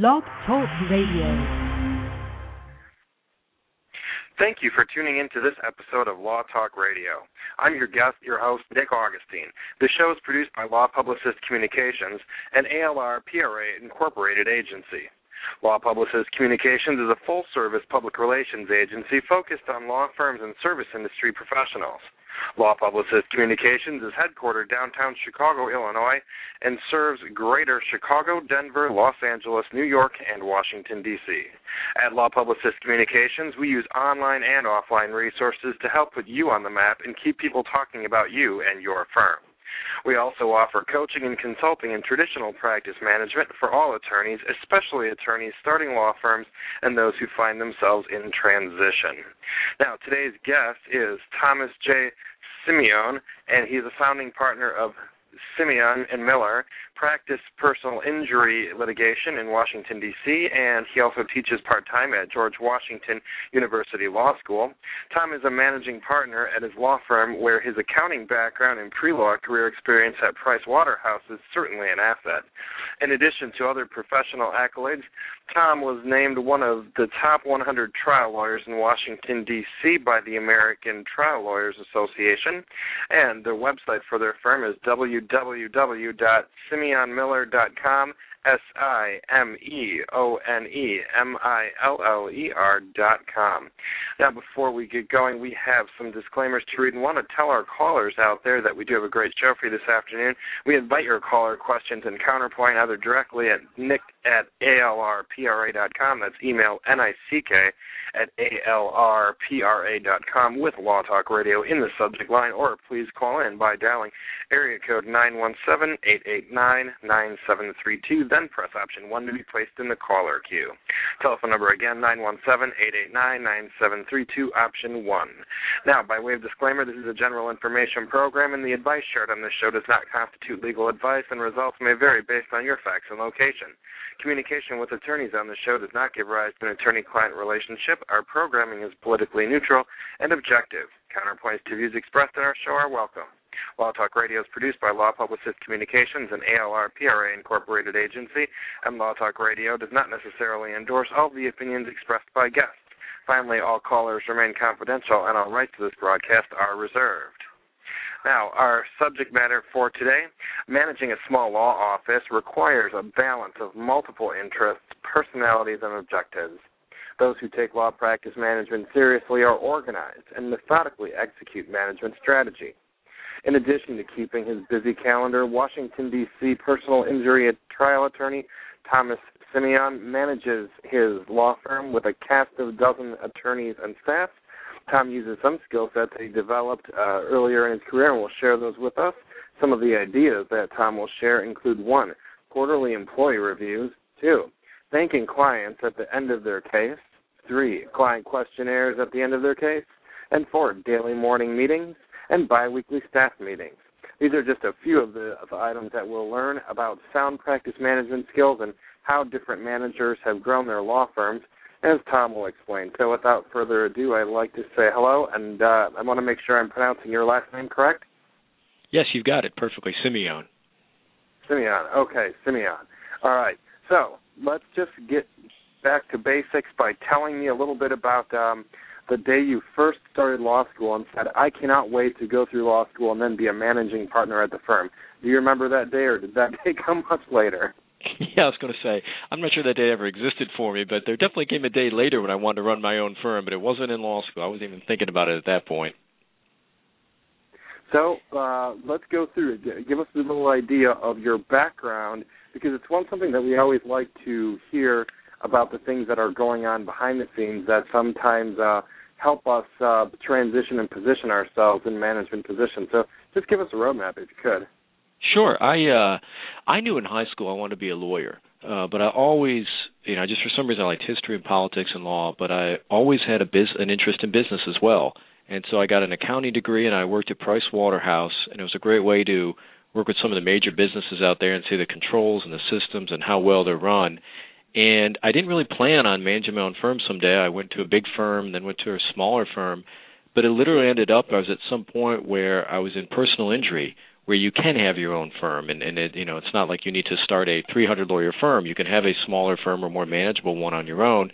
Blog Talk Radio. Thank you for tuning in to this episode of Law Talk Radio. I'm your guest, your host, Nick Augustine. The show is produced by Law Publicist Communications, an ALR PRA Incorporated agency. Law Publicist Communications is a full service public relations agency focused on law firms and service industry professionals. Law Publicist Communications is headquartered downtown Chicago, Illinois, and serves greater Chicago, Denver, Los Angeles, New York, and Washington, D.C. At Law Publicist Communications, we use online and offline resources to help put you on the map and keep people talking about you and your firm. We also offer coaching and consulting in traditional practice management for all attorneys, especially attorneys starting law firms and those who find themselves in transition. Now, today's guest is Thomas J. Simeone, and he's a founding partner of Simeone and Miller practice personal injury litigation in Washington D.C. and he also teaches part-time at George Washington University Law School. Tom is a managing partner at his law firm where his accounting background and pre-law career experience at Price Waterhouse is certainly an asset. In addition to other professional accolades, Tom was named one of the top 100 trial lawyers in Washington D.C. by the American Trial Lawyers Association, and the website for their firm is www.simeonemiller.com. S I M E O N E M I L L E R dot com. Now, before we get going, we have some disclaimers to read and want to tell our callers out there that we do have a great show for you this afternoon. We invite your caller questions and counterpoint either directly at nick at dot com. That's email N I C K at dot com with Law Talk Radio in the subject line, or please call in by dialing area code 917 889 9732 then press option 1 to be placed in the caller queue. Telephone number again, 917-889-9732, option 1. Now, by way of disclaimer, this is a general information program, and the advice shared on this show does not constitute legal advice, and results may vary based on your facts and location. Communication with attorneys on the show does not give rise to an attorney-client relationship. Our programming is politically neutral and objective. Counterpoints to views expressed in our show are welcome. Law Talk Radio is produced by Law Publicist Communications, an ALR PRA Incorporated agency, and Law Talk Radio does not necessarily endorse all the opinions expressed by guests. Finally, all callers remain confidential, and all rights to this broadcast are reserved. Now, our subject matter for today managing a small law office requires a balance of multiple interests, personalities, and objectives. Those who take law practice management seriously are organized and methodically execute management strategy. In addition to keeping his busy calendar, Washington, D.C. personal injury trial attorney Thomas Simeone manages his law firm with a cast of dozen attorneys and staff. Tom uses some skill sets that he developed uh, earlier in his career and will share those with us. Some of the ideas that Tom will share include one, quarterly employee reviews, two, thanking clients at the end of their case, three, client questionnaires at the end of their case, and four, daily morning meetings, and biweekly staff meetings. These are just a few of the, of the items that we'll learn about sound practice management skills and how different managers have grown their law firms, as Tom will explain. So, without further ado, I'd like to say hello, and uh, I want to make sure I'm pronouncing your last name correct. Yes, you've got it perfectly, Simeone. Simeone. Okay, Simeone. All right. So let's just get back to basics by telling me a little bit about um, the day you first started law school and said, I cannot wait to go through law school and then be a managing partner at the firm. Do you remember that day, or did that day come much later? Yeah, I was going to say, I'm not sure that day ever existed for me, but there definitely came a day later when I wanted to run my own firm, but it wasn't in law school. I wasn't even thinking about it at that point. So uh, let's go through it. Give us a little idea of your background, because it's one something that we always like to hear about the things that are going on behind the scenes that sometimes uh, help us uh, transition and position ourselves in management positions. So just give us a roadmap if you could. Sure. I uh I knew in high school I wanted to be a lawyer. Uh but I always, you know, just for some reason I liked history and politics and law, but I always had a biz an interest in business as well. And so I got an accounting degree and I worked at Price Waterhouse and it was a great way to work with some of the major businesses out there and see the controls and the systems and how well they're run. And I didn't really plan on managing my own firm someday. I went to a big firm, then went to a smaller firm, but it literally ended up I was at some point where I was in personal injury, where you can have your own firm. And and it you know it's not like you need to start a 300 lawyer firm. You can have a smaller firm or more manageable one on your own.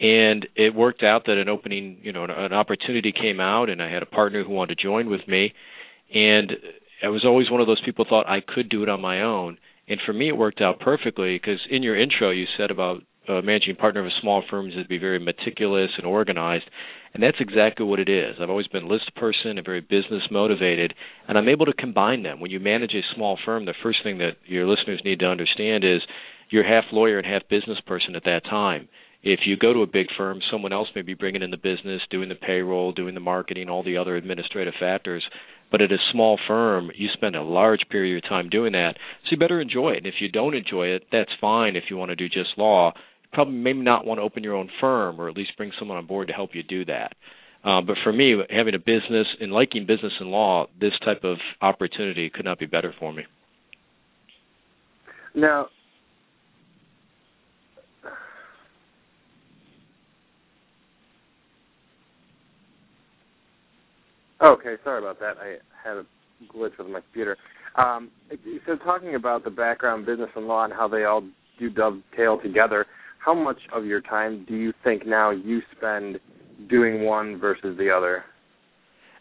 And it worked out that an opening you know an, an opportunity came out and I had a partner who wanted to join with me. And I was always one of those people thought I could do it on my own and for me it worked out perfectly because in your intro you said about uh, managing partner of a small firm is to be very meticulous and organized and that's exactly what it is. I've always been a list person and very business motivated, and I'm able to combine them. When you manage a small firm, the first thing that your listeners need to understand is you're half lawyer and half business person at that time. If you go to a big firm, someone else may be bringing in the business, doing the payroll, doing the marketing, all the other administrative factors. But at a small firm, you spend a large period of time doing that. So you better enjoy it. And if you don't enjoy it, that's fine if you want to do just law you probably may not want to open your own firm or at least bring someone on board to help you do that. Uh, but for me, having a business and liking business and law, this type of opportunity could not be better for me. Now, okay, sorry about that. I had a glitch with my computer. Um, so, talking about the background, business and law, and how they all do dovetail together how much of your time do you think now you spend doing one versus the other?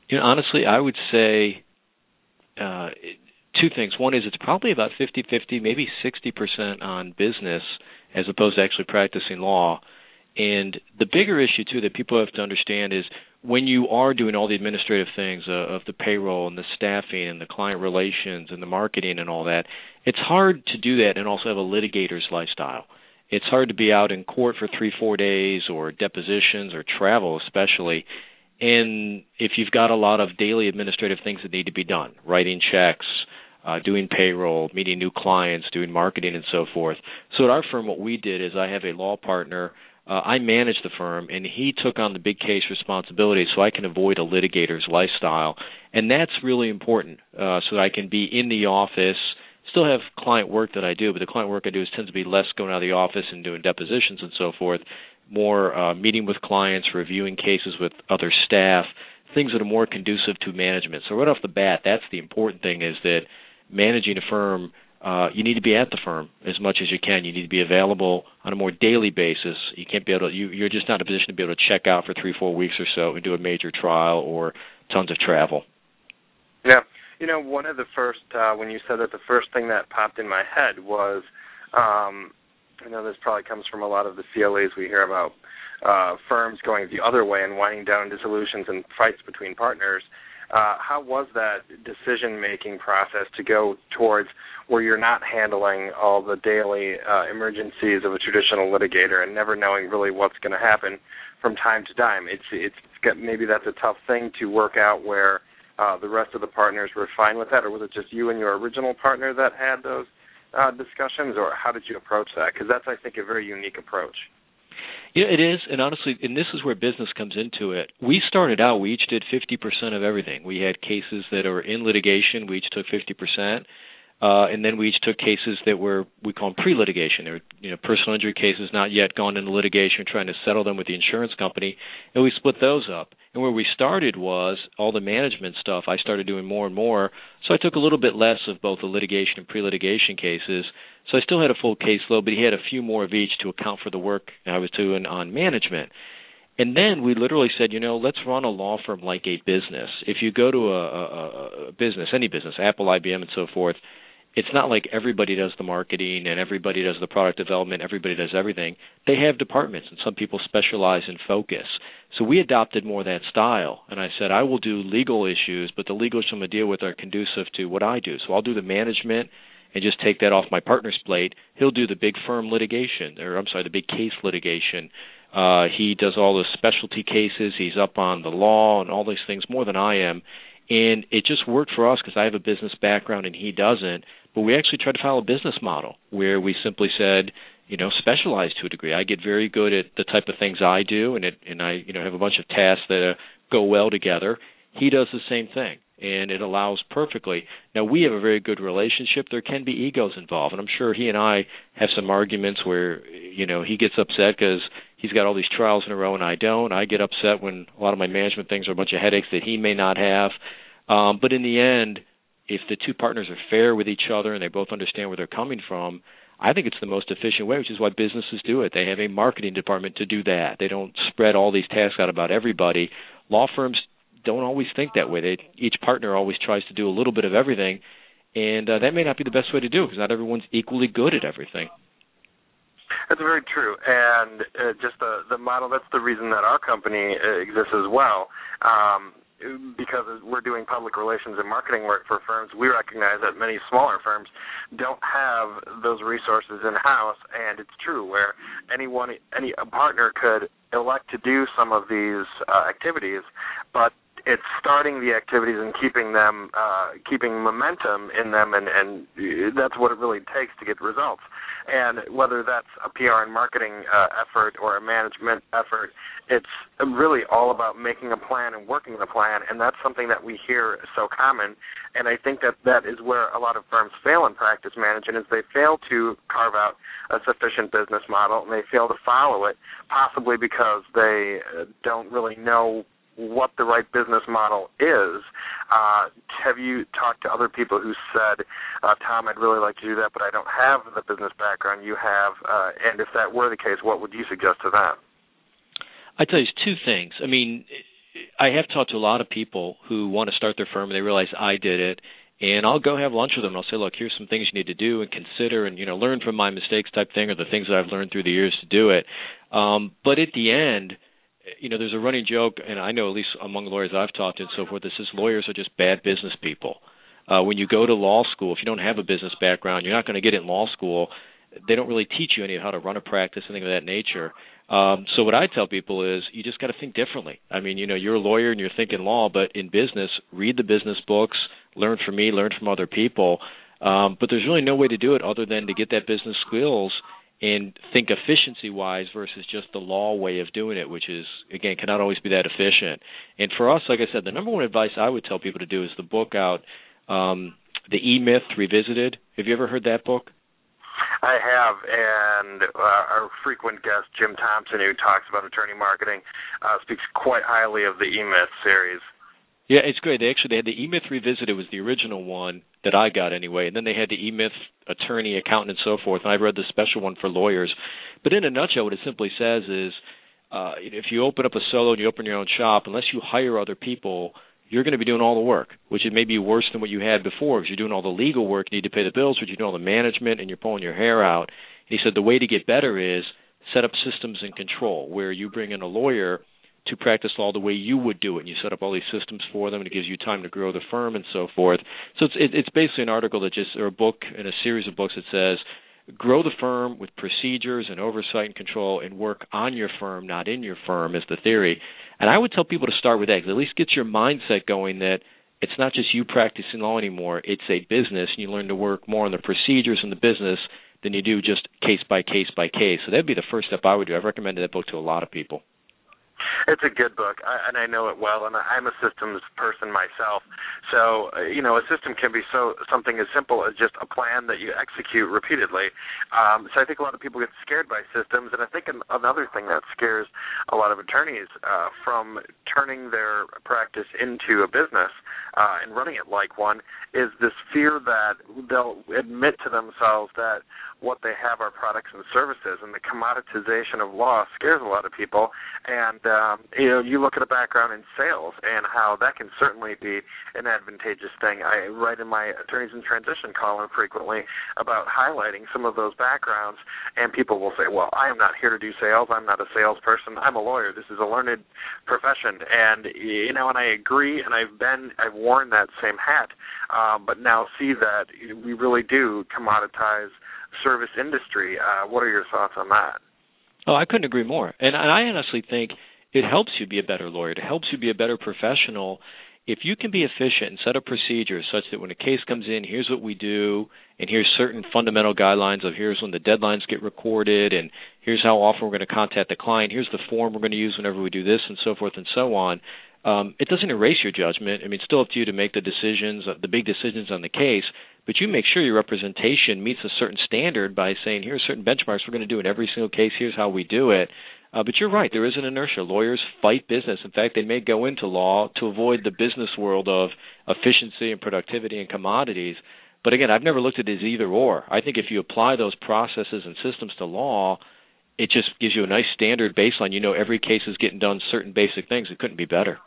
You know, honestly, I would say uh, two things. One is it's probably about 50-50, maybe 60% on business as opposed to actually practicing law. And the bigger issue too that people have to understand is when you are doing all the administrative things uh, of the payroll and the staffing and the client relations and the marketing and all that, it's hard to do that and also have a litigator's lifestyle it's hard to be out in court for three, four days or depositions or travel, especially. And if you've got a lot of daily administrative things that need to be done, writing checks, uh, doing payroll, meeting new clients, doing marketing, and so forth. So at our firm, what we did is I have a law partner. Uh, I manage the firm, and he took on the big case responsibility so I can avoid a litigator's lifestyle. And that's really important uh, so that I can be in the office still have client work that I do, but the client work I do is tends to be less going out of the office and doing depositions and so forth, more uh, meeting with clients, reviewing cases with other staff, things that are more conducive to management. So right off the bat, that's the important thing is that managing a firm, uh, you need to be at the firm as much as you can. You need to be available on a more daily basis. You can't be able to. You, you're just not in a position to be able to check out for three, four weeks or so and do a major trial or tons of travel. Yeah. You know, one of the first uh, when you said that, the first thing that popped in my head was, um, I know this probably comes from a lot of the CLEs we hear about uh, firms going the other way and winding down dissolutions and fights between partners. Uh, how was that decision making process to go towards where you're not handling all the daily uh, emergencies of a traditional litigator and never knowing really what's going to happen from time to time? It's it's got, maybe that's a tough thing to work out where uh, the rest of the partners were fine with that, or was it just you and your original partner that had those uh, discussions, or how did you approach that? Because that's, I think, a very unique approach. Yeah, it is, and honestly, and this is where business comes into it. We started out; we each did 50% of everything. We had cases that are in litigation; we each took 50%. Uh, and then we each took cases that were we call them pre-litigation. They were you know personal injury cases not yet gone into litigation, trying to settle them with the insurance company, and we split those up. And where we started was all the management stuff. I started doing more and more, so I took a little bit less of both the litigation and pre-litigation cases. So I still had a full caseload, but he had a few more of each to account for the work I was doing on management. And then we literally said, you know, let's run a law firm like a business. If you go to a, a, a business, any business, Apple, IBM, and so forth, it's not like everybody does the marketing and everybody does the product development, everybody does everything. They have departments and some people specialize in focus. So we adopted more that style and I said I will do legal issues, but the legal issues I'm going to deal with are conducive to what I do. So I'll do the management and just take that off my partner's plate. He'll do the big firm litigation or I'm sorry, the big case litigation. Uh he does all the specialty cases, he's up on the law and all these things more than I am and it just worked for us because I have a business background and he doesn't. But we actually tried to follow a business model where we simply said, you know, specialize to a degree. I get very good at the type of things I do, and it and I you know have a bunch of tasks that uh, go well together. He does the same thing, and it allows perfectly. Now we have a very good relationship. There can be egos involved, and I'm sure he and I have some arguments where you know he gets upset because he's got all these trials in a row and I don't. I get upset when a lot of my management things are a bunch of headaches that he may not have. Um, but in the end, if the two partners are fair with each other and they both understand where they're coming from, I think it's the most efficient way, which is why businesses do it. They have a marketing department to do that. They don't spread all these tasks out about everybody. Law firms don't always think that way. They each partner always tries to do a little bit of everything, and uh, that may not be the best way to do it because not everyone's equally good at everything. That's very true, and uh, just the the model. That's the reason that our company uh, exists as well. Um, because we're doing public relations and marketing work for firms, we recognize that many smaller firms don't have those resources in house, and it's true where anyone, any a partner could elect to do some of these uh, activities, but it's starting the activities and keeping them, uh, keeping momentum in them, and, and that's what it really takes to get results. And whether that's a PR and marketing uh, effort or a management effort, it's really all about making a plan and working the plan, and that's something that we hear so common. And I think that that is where a lot of firms fail in practice management is they fail to carve out a sufficient business model and they fail to follow it, possibly because they uh, don't really know what the right business model is. Uh, have you talked to other people who said, uh, Tom, I'd really like to do that, but I don't have the business background you have? Uh, and if that were the case, what would you suggest to them? I'd tell you two things. I mean, I have talked to a lot of people who want to start their firm and they realize I did it. And I'll go have lunch with them and I'll say, look, here's some things you need to do and consider and, you know, learn from my mistakes type thing or the things that I've learned through the years to do it. Um, but at the end, you know, there's a running joke, and I know at least among lawyers I've talked to and so forth, that says lawyers are just bad business people. Uh, when you go to law school, if you don't have a business background, you're not going to get in law school. They don't really teach you any of how to run a practice, anything of that nature. Um, so what I tell people is you just got to think differently. I mean, you know, you're a lawyer and you're thinking law, but in business, read the business books, learn from me, learn from other people. Um, but there's really no way to do it other than to get that business skills and think efficiency wise versus just the law way of doing it, which is again cannot always be that efficient. And for us, like I said, the number one advice I would tell people to do is the book out, um, the E Myth Revisited. Have you ever heard that book? I have, and uh, our frequent guest Jim Thompson, who talks about attorney marketing, uh, speaks quite highly of the E Myth series. Yeah, it's great. They actually they had the E Myth Revisited was the original one that I got anyway, and then they had the E Myth Attorney, Accountant, and so forth. And I read the special one for lawyers. But in a nutshell, what it simply says is, uh, if you open up a solo and you open your own shop, unless you hire other people, you're going to be doing all the work, which it may be worse than what you had before because you're doing all the legal work, you need to pay the bills, but you're doing all the management and you're pulling your hair out. And he said the way to get better is set up systems and control where you bring in a lawyer to practice law the way you would do it. And you set up all these systems for them, and it gives you time to grow the firm and so forth. So it's it, it's basically an article that just or a book and a series of books that says grow the firm with procedures and oversight and control, and work on your firm, not in your firm, is the theory. And I would tell people to start with that. At least get your mindset going that it's not just you practicing law anymore. It's a business, and you learn to work more on the procedures and the business than you do just case by case by case. So that'd be the first step I would do. I've recommended that book to a lot of people. It's a good book, I, and I know it well. And I'm a systems person myself, so uh, you know, a system can be so something as simple as just a plan that you execute repeatedly. Um, so I think a lot of people get scared by systems, and I think an, another thing that scares a lot of attorneys uh, from turning their practice into a business uh, and running it like one is this fear that they'll admit to themselves that what they have are products and services, and the commoditization of law scares a lot of people. And um, you know, you look at a background in sales and how that can certainly be an advantageous thing. I write in my attorneys in transition column frequently about highlighting some of those backgrounds, and people will say, "Well, I am not here to do sales. I'm not a salesperson. I'm a lawyer. This is a learned profession." And you know, and I agree, and I've been, I've worn that same hat, um, but now see that we really do commoditize service industry. Uh, what are your thoughts on that? Oh, I couldn't agree more. And I honestly think it helps you be a better lawyer. It helps you be a better professional if you can be efficient and set up procedures such that when a case comes in, here's what we do, and here's certain fundamental guidelines of here's when the deadlines get recorded, and here's how often we're going to contact the client, here's the form we're going to use whenever we do this, and so forth and so on. Um, it doesn't erase your judgment. I mean, it's still up to you to make the decisions, the big decisions on the case, but you make sure your representation meets a certain standard by saying, here are certain benchmarks we're going to do in every single case. Here's how we do it. Uh, but you're right. There is an inertia. Lawyers fight business. In fact, they may go into law to avoid the business world of efficiency and productivity and commodities. But again, I've never looked at it as either or. I think if you apply those processes and systems to law, it just gives you a nice standard baseline. You know, every case is getting done certain basic things. It couldn't be better.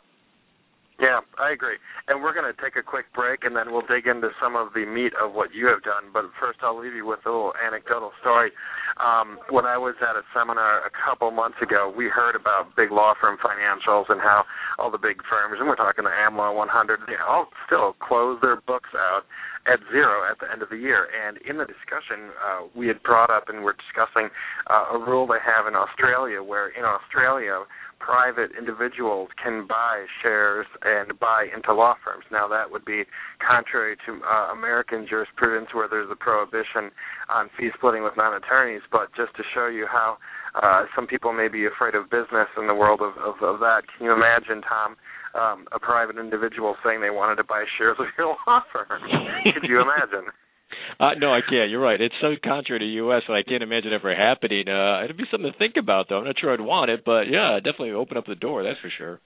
Yeah, I agree. And we're going to take a quick break, and then we'll dig into some of the meat of what you have done. But first, I'll leave you with a little anecdotal story. Um, when I was at a seminar a couple months ago, we heard about big law firm financials and how all the big firms, and we're talking the AmLaw 100, they all still close their books out at zero at the end of the year. And in the discussion, uh, we had brought up and we're discussing uh, a rule they have in Australia, where in Australia private individuals can buy shares and buy into law firms. Now, that would be contrary to uh, American jurisprudence where there's a prohibition on fee splitting with non attorneys, but just to show you how uh, some people may be afraid of business in the world of, of, of that, can you imagine, Tom? Um, a private individual saying they wanted to buy shares of your law firm. Could you imagine? Uh, no, I can't. You're right. It's so contrary to U.S. that I can't imagine ever happening. Uh, it'd be something to think about, though. I'm not sure I'd want it, but yeah, definitely open up the door. That's for sure.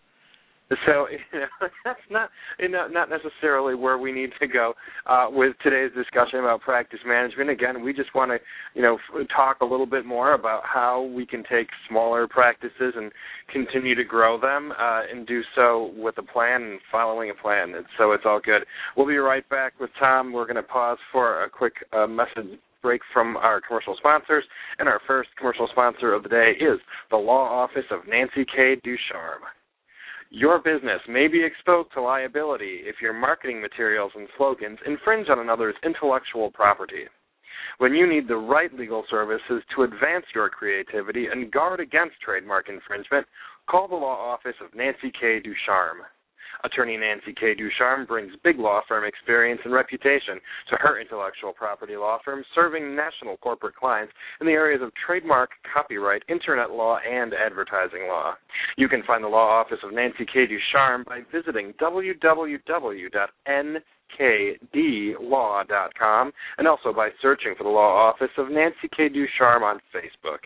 So you know, that's not not necessarily where we need to go uh, with today's discussion about practice management. Again, we just want to you know talk a little bit more about how we can take smaller practices and continue to grow them, uh, and do so with a plan and following a plan. And so it's all good. We'll be right back with Tom. We're going to pause for a quick uh, message break from our commercial sponsors. And our first commercial sponsor of the day is the Law Office of Nancy K. Ducharme. Your business may be exposed to liability if your marketing materials and slogans infringe on another's intellectual property. When you need the right legal services to advance your creativity and guard against trademark infringement, call the law office of Nancy K. Ducharme. Attorney Nancy K. Ducharme brings big law firm experience and reputation to her intellectual property law firm, serving national corporate clients in the areas of trademark, copyright, internet law, and advertising law. You can find the law office of Nancy K. Ducharme by visiting www.nkdlaw.com and also by searching for the law office of Nancy K. Ducharme on Facebook.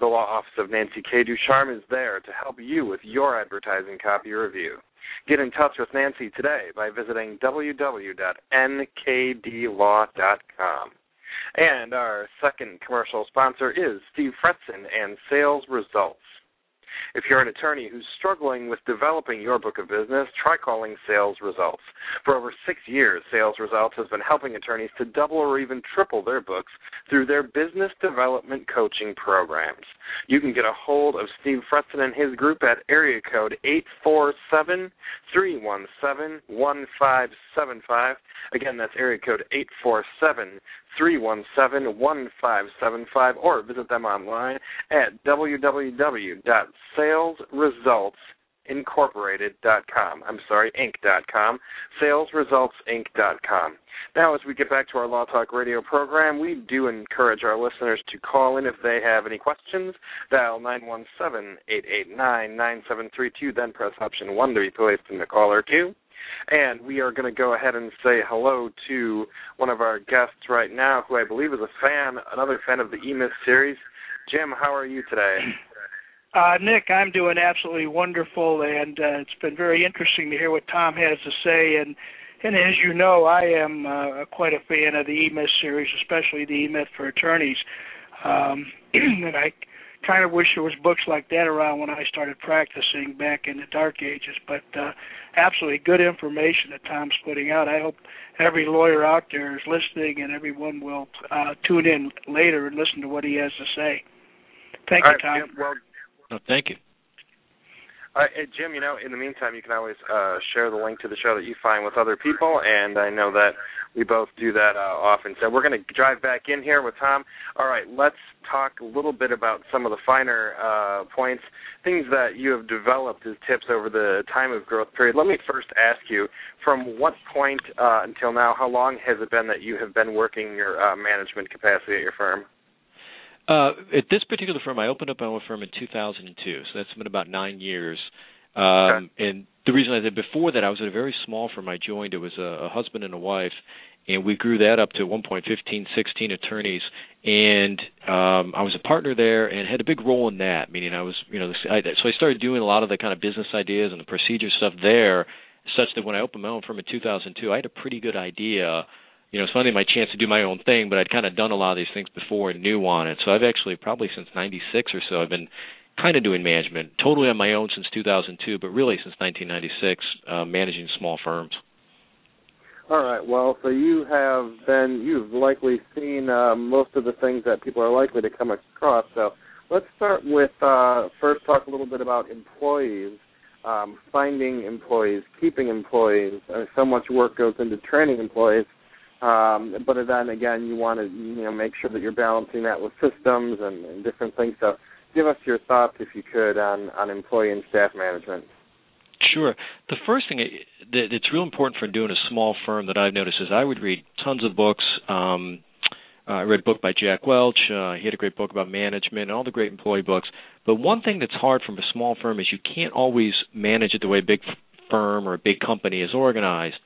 The law office of Nancy K. Ducharme is there to help you with your advertising copy review. Get in touch with Nancy today by visiting www.nkdlaw.com. And our second commercial sponsor is Steve Fretzin and Sales Results. If you're an attorney who's struggling with developing your book of business, try calling Sales Results. For over six years, Sales Results has been helping attorneys to double or even triple their books through their business development coaching programs. You can get a hold of Steve Fretzin and his group at area code 847 317 1575. Again, that's area code 847 317 1575 or visit them online at www.salesresultsincorporated.com. I'm sorry, inc.com. Salesresultsinc.com. Now, as we get back to our Law Talk Radio program, we do encourage our listeners to call in if they have any questions. Dial 917-889-9732, then press option 1 to be placed in the caller queue. And we are going to go ahead and say hello to one of our guests right now, who I believe is a fan, another fan of the E-Myth series. Jim, how are you today? Uh, Nick, I'm doing absolutely wonderful, and uh, it's been very interesting to hear what Tom has to say. And and as you know, I am uh, quite a fan of the E-Myth series, especially the E-Myth for attorneys. Um, and I kind of wish there was books like that around when I started practicing back in the dark ages. But uh, absolutely good information that Tom's putting out. I hope every lawyer out there is listening, and everyone will uh, tune in later and listen to what he has to say. Thank All you, right, Tom. Well, No, thank you. Jim, you know, in the meantime, you can always uh, share the link to the show that you find with other people, and I know that we both do that uh, often. So we're going to drive back in here with Tom. All right, let's talk a little bit about some of the finer uh, points, things that you have developed as tips over the time of growth period. Let me first ask you, from what point uh, until now, how long has it been that you have been working your uh, management capacity at your firm? Uh, at this particular firm, I opened up my own firm in 2002, so that's been about nine years. Um, Okay. And the reason I said before that, I was at a very small firm. I joined. It was a, a husband and a wife, and we grew that up to one point fifteen, sixteen attorneys. And um, I was a partner there and had a big role in that. Meaning, I was, you know, I, so I started doing a lot of the kind of business ideas and the procedure stuff there, such that when I opened my own firm in 2002, I had a pretty good idea. You know, it's finally my chance to do my own thing, but I'd kind of done a lot of these things before and knew on it. So I've actually probably since '96 or so, I've been kind of doing management, totally on my own since 2002, but really since 1996, uh, managing small firms. All right. Well, so you have been, you've likely seen uh, most of the things that people are likely to come across. So let's start with uh, first talk a little bit about employees, um, finding employees, keeping employees. Uh, so much work goes into training employees. Um, but then again, you want to you know make sure that you're balancing that with systems and, and different things. So give us your thoughts, if you could, on on employee and staff management. Sure. The first thing that it's real important for doing a small firm that I've noticed is I would read tons of books. Um, uh, I read a book by Jack Welch. Uh, he had a great book about management, and all the great employee books. But one thing that's hard from a small firm is you can't always manage it the way a big firm or a big company is organized.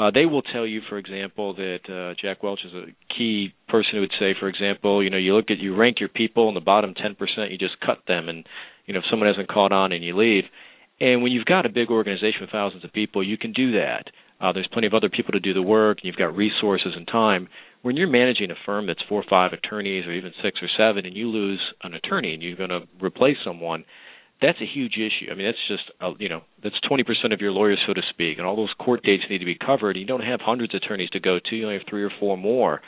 Uh, they will tell you, for example, that uh, Jack Welch is a key person who would say, for example, you know, you look at you rank your people in the bottom 10%, you just cut them, and you know, if someone hasn't caught on and you leave. And when you've got a big organization with thousands of people, you can do that. Uh, there's plenty of other people to do the work, and you've got resources and time. When you're managing a firm that's four or five attorneys, or even six or seven, and you lose an attorney and you're going to replace someone, that's a huge issue. I mean, that's just uh, you know that's 20% of your lawyers, so to speak, and all those court dates need to be covered. You don't have hundreds of attorneys to go to; you only have three or four more.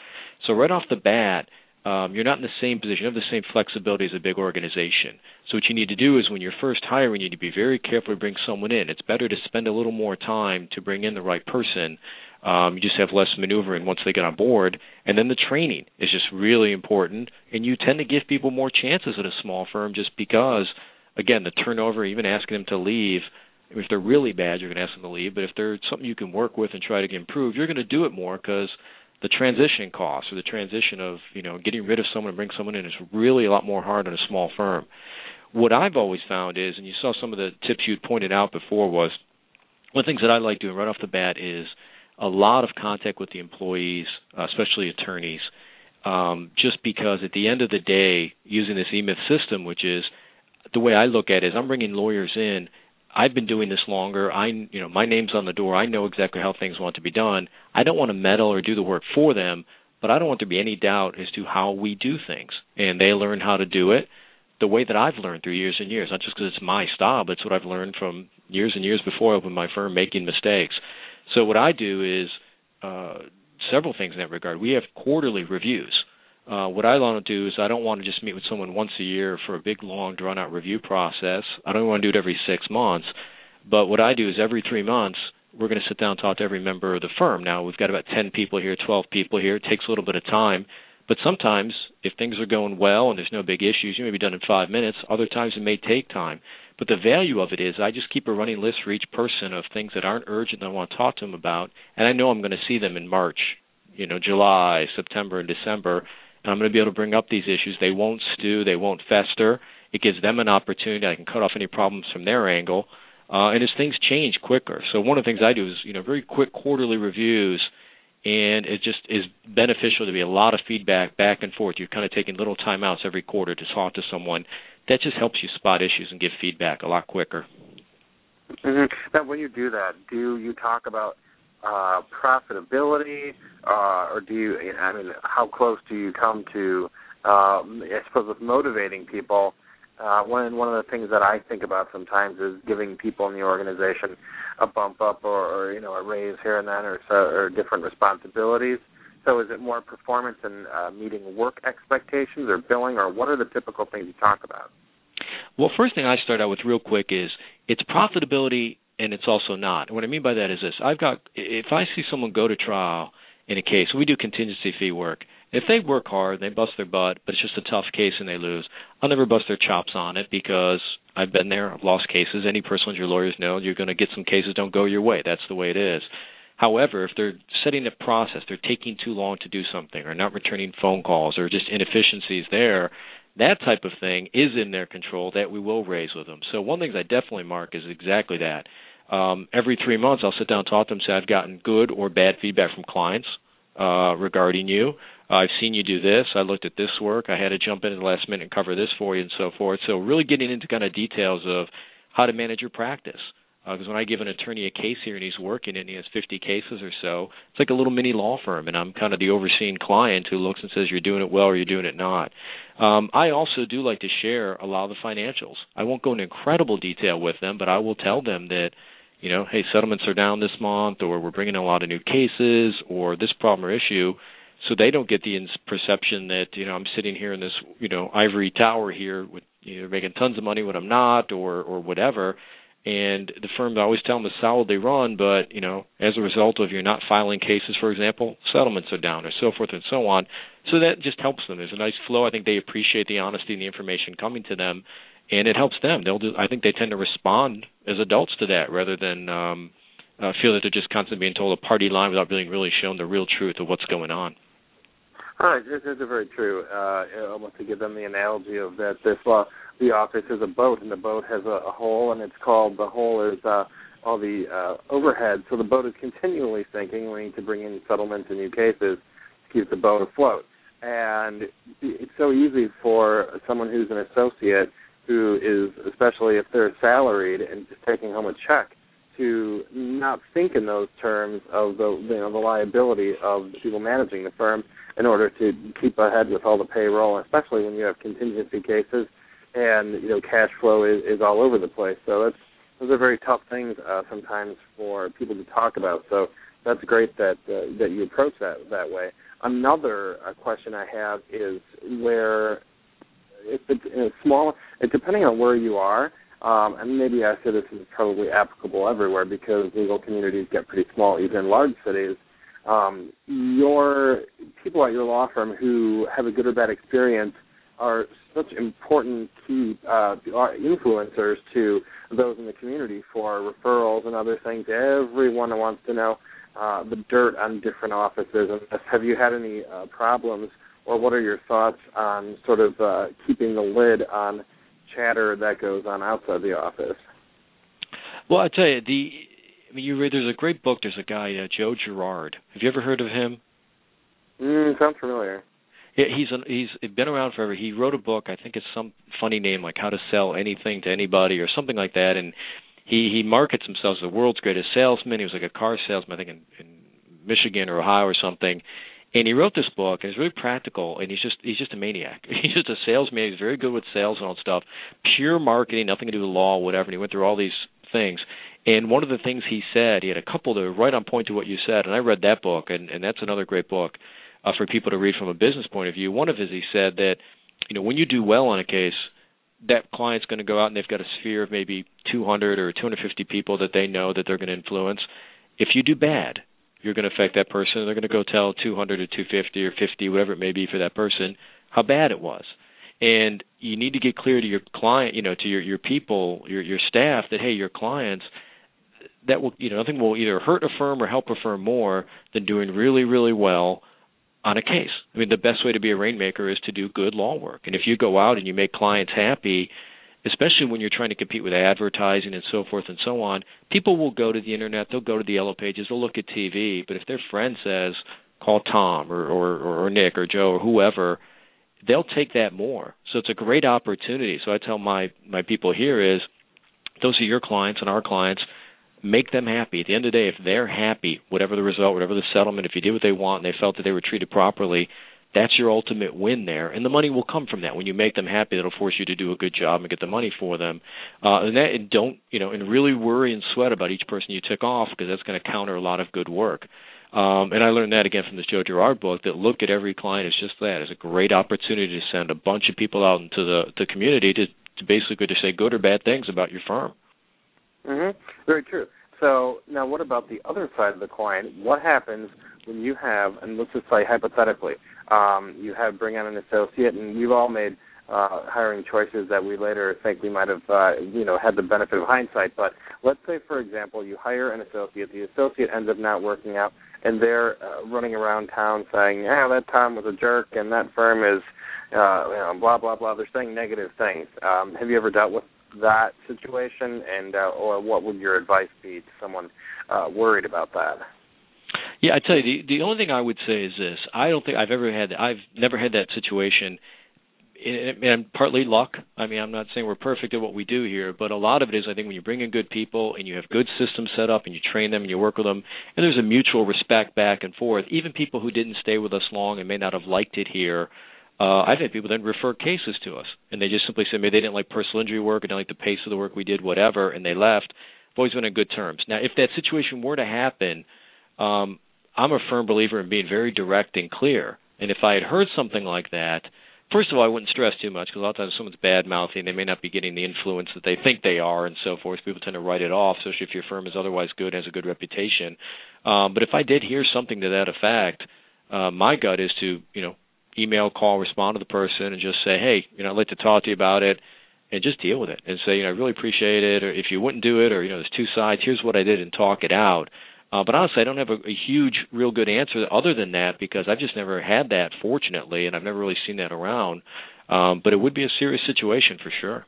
So right off the bat, um, you're not in the same position. You have the same flexibility as a big organization. So what you need to do is when you're first hiring, you need to be very careful to bring someone in. It's better to spend a little more time to bring in the right person. Um, you just have less maneuvering once they get on board, and then the training is just really important. And you tend to give people more chances at a small firm just because again, the turnover, even asking them to leave, if they're really bad, you're going to ask them to leave. But if they're something you can work with and try to improve, you're going to do it more because the transition costs or the transition of you know getting rid of someone and bring someone in is really a lot more hard on a small firm. What I've always found is, and you saw some of the tips you'd pointed out before, was one of the things that I like doing right off the bat is a lot of contact with the employees, uh, especially attorneys, um, just because at the end of the day, using this eMyth system, which is the way I look at it is I'm bringing lawyers in. I've been doing this longer. I, you know, my name's on the door. I know exactly how things want to be done. I don't want to meddle or do the work for them, but I don't want there to be any doubt as to how we do things. And they learn how to do it the way that I've learned through years and years, not just because it's my style, but it's what I've learned from years and years before I opened my firm making mistakes. So what I do is uh, several things in that regard. We have quarterly reviews uh, what I want to do is I don't want to just meet with someone once a year for a big, long, drawn-out review process. I don't want to do it every six months. But what I do is every three months, we're going to sit down and talk to every member of the firm. Now, we've got about 10 people here, 12 people here. It takes a little bit of time. But sometimes, if things are going well and there's no big issues, you may be done in five minutes. Other times, it may take time. But the value of it is I just keep a running list for each person of things that aren't urgent that I want to talk to them about. And I know I'm going to see them in March, you know, July, September, and December and I'm going to be able to bring up these issues. They won't stew, they won't fester. It gives them an opportunity. I can cut off any problems from their angle, uh, and as things change quicker. So one of the things I do is you know very quick quarterly reviews, and it just is beneficial to be a lot of feedback back and forth. You're kind of taking little timeouts every quarter to talk to someone. That just helps you spot issues and give feedback a lot quicker. Mm-hmm. Now, when you do that, do you talk about uh, profitability, uh, or do you? I mean, how close do you come to? Um, I suppose with motivating people. Uh, one one of the things that I think about sometimes is giving people in the organization a bump up or, or you know a raise here and then or, so, or different responsibilities. So is it more performance and uh, meeting work expectations or billing or what are the typical things you talk about? Well, first thing I start out with real quick is it's profitability and it's also not. what I mean by that is this: I've got if I see someone go to trial in a case, we do contingency fee work. If they work hard, they bust their butt, but it's just a tough case and they lose, I'll never bust their chops on it because I've been there. I've lost cases. Any personal your lawyers know you're going to get some cases don't go your way. That's the way it is. However, if they're setting a process, they're taking too long to do something, or not returning phone calls, or just inefficiencies there, that type of thing is in their control that we will raise with them. So one thing I definitely mark is exactly that. Um, every three months, I'll sit down and talk to them, and say I've gotten good or bad feedback from clients. uh, regarding you. I've seen you do this. I looked at this work. I had to jump in at the last minute and cover this for you, and so forth. So really getting into kind of details of how to manage your practice. Because uh, when I give an attorney a case here and he's working and he has 50 cases or so, it's like a little mini law firm, and I'm kind of the overseeing client who looks and says you're doing it well or you're doing it not. Um, I also do like to share a lot of the financials. I won't go into incredible detail with them, but I will tell them that you know, hey, settlements are down this month, or we're bringing in a lot of new cases, or this problem or issue, so they don't get the perception that you know I'm sitting here in this you know ivory tower here with you know making tons of money when I'm not, or or whatever. And the firm I always tell them the solid they run, but you know, as a result of you're not filing cases, for example, settlements are down, or so forth and so on. So that just helps them. There's a nice flow. I think they appreciate the honesty and the information coming to them, and it helps them. They'll do. I think they tend to respond as adults to that rather than um, uh, feel that they're just constantly being told a party line without being really shown the real truth of what's going on. All right, this is very true. Uh, I want to give them the analogy of that this uh, the office is a boat, and the boat has a, a hole, and it's called the hole is uh, all the uh, overhead. So the boat is continually sinking. We need to bring in settlements and new cases to keep the boat afloat. And it's so easy for someone who's an associate who is, especially if they're salaried and just taking home a check, to not think in those terms of the you know the liability of the people managing the firm in order to keep ahead with all the payroll, especially when you have contingency cases and you know cash flow is, is all over the place. So that's those are very tough things uh, sometimes for people to talk about. So that's great that uh, that you approach that that way. Another uh, question I have is where it's a small, it, depending on where you are, um, and maybe I say this is probably applicable everywhere because legal communities get pretty small, even in large cities. Um, your people at your law firm who have a good or bad experience are such important key uh, influencers to those in the community for referrals and other things. Everyone wants to know uh, the dirt on different offices. Have you had any uh, problems, or what are your thoughts on sort of uh, keeping the lid on chatter that goes on outside the office? Well, I tell you, the I mean, you read. There's a great book. There's a guy, uh, Joe Girard. Have you ever heard of him? Mm, sounds familiar. Yeah, he's an, he's been around forever. He wrote a book. I think it's some funny name like How to Sell Anything to Anybody or something like that. And he he markets himself as the world's greatest salesman. He was like a car salesman, I think in, in Michigan or Ohio or something. And he wrote this book, and it's really practical. And he's just he's just a maniac. He's just a salesman. He's very good with sales and all that stuff. Pure marketing, nothing to do with law, whatever. And he went through all these things. And one of the things he said, he had a couple that were right on point to what you said. And I read that book, and and that's another great book uh, for people to read from a business point of view. One of his, he said that, you know, when you do well on a case, that client's going to go out and they've got a sphere of maybe 200 or 250 people that they know that they're going to influence. If you do bad, you're going to affect that person. They're going to go tell 200 or 250 or 50, whatever it may be for that person, how bad it was. And you need to get clear to your client, you know, to your your people, your your staff that hey, your clients that will you know nothing will either hurt a firm or help a firm more than doing really really well on a case. I mean, the best way to be a rainmaker is to do good law work. And if you go out and you make clients happy, especially when you're trying to compete with advertising and so forth and so on, people will go to the internet, they'll go to the yellow pages, they'll look at TV. But if their friend says, call Tom or, or, or Nick or Joe or whoever, they'll take that more. So it's a great opportunity. So I tell my, my people here is, those are your clients and our clients – make them happy. At the end of the day, if they're happy, whatever the result, whatever the settlement, if you did what they want and they felt that they were treated properly, that's your ultimate win there, and the money will come from that. When you make them happy, that'll force you to do a good job and get the money for them. Uh, and that and don't you know, and really worry and sweat about each person you tick off because that's going to counter a lot of good work. Um, and I learned that again from this Joe Girard book that look at every client as just that, as a great opportunity to send a bunch of people out into the the community to to basically to say good or bad things about your firm. Mm-hmm. Very true. So now, what about the other side of the coin? What happens when you have, and let's just say hypothetically, um, you have bring on an associate, and we've all made uh, hiring choices that we later think we might have, uh, you know, had the benefit of hindsight. But let's say, for example, you hire an associate, the associate ends up not working out, and they're uh, running around town saying, "Yeah, that Tom was a jerk, and that firm is, uh, you know, blah blah blah." They're saying negative things. Um, have you ever dealt with that situation, and uh, or what would your advice be to someone uh, worried about that? Yeah, I tell you, the the only thing I would say is this: I don't think I've ever had I've never had that situation and partly luck. I mean, I'm not saying we're perfect at what we do here, but a lot of it is I think when you bring in good people and you have good systems set up and you train them and you work with them, and there's a mutual respect back and forth. Even people who didn't stay with us long and may not have liked it here, uh, I've had people then refer cases to us, and they just simply say maybe they didn't like personal injury work, or didn't like the pace of the work we did, whatever, and they left. I've always been in good terms. Now, if that situation were to happen, um, I'm a firm believer in being very direct and clear. And if I had heard something like that, first of all, I wouldn't stress too much because a lot of times someone's bad mouthing, they may not be getting the influence that they think they are, and so forth. People tend to write it off, especially if your firm is otherwise good, has a good reputation. Um, but if I did hear something to that effect, uh, my gut is to you know email, call, respond to the person, and just say, hey, you know, I'd like to talk to you about it. And just deal with it and say, you know, I really appreciate it, or if you wouldn't do it, or you know, there's two sides. Here's what I did, and talk it out. Uh, but honestly, I don't have a, a huge, real good answer other than that because I've just never had that, fortunately, and I've never really seen that around. Um, but it would be a serious situation for sure.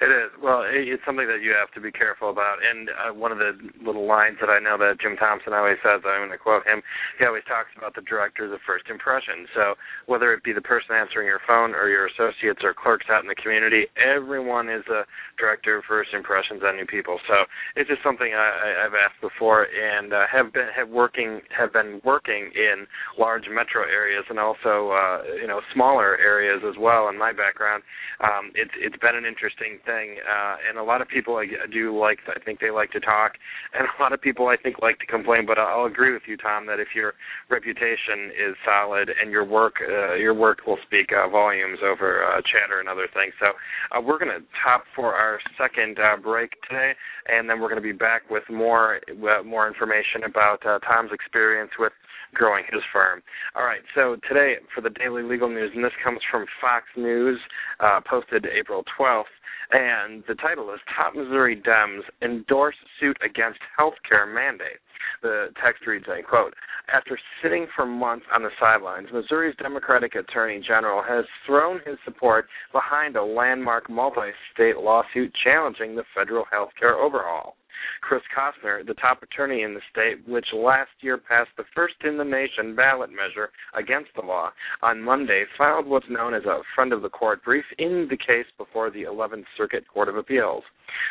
It is. Well, it's something that you have to be careful about. And uh, one of the little lines that I know that Jim Thompson always says, I'm going to quote him, he always talks about the directors of first impression. So whether it be the person answering your phone or your associates or clerks out in the community, everyone is a director of first impressions on new people. So it's just something I, I've asked before and uh, have been have working have been working in large metro areas and also uh, you know smaller areas as well. In my background, um, it's it's been an interesting thing, uh, and a lot of people I do like. I think they like to talk, and a lot of people I think like to complain. But I'll agree with you, Tom, that if your reputation is solid and your work uh, your work will speak uh, volumes over uh, chatter and other things. So uh, we're going to top for our second uh, break today, and then we're going to be back with more uh, more information about uh, Tom's experience with growing his firm. All right, so today for the daily legal news, and this comes from Fox News, uh, posted April 12th, and the title is Top Missouri Dems Endorse Suit Against Healthcare Mandate. The text reads, I quote, After sitting for months on the sidelines, Missouri's Democratic Attorney General has thrown his support behind a landmark multi state lawsuit challenging the federal health care overhaul. Chris Koster, the top attorney in the state, which last year passed the first in the nation ballot measure against the law, on Monday filed what's known as a friend of the court brief in the case before the 11th Circuit Court of Appeals.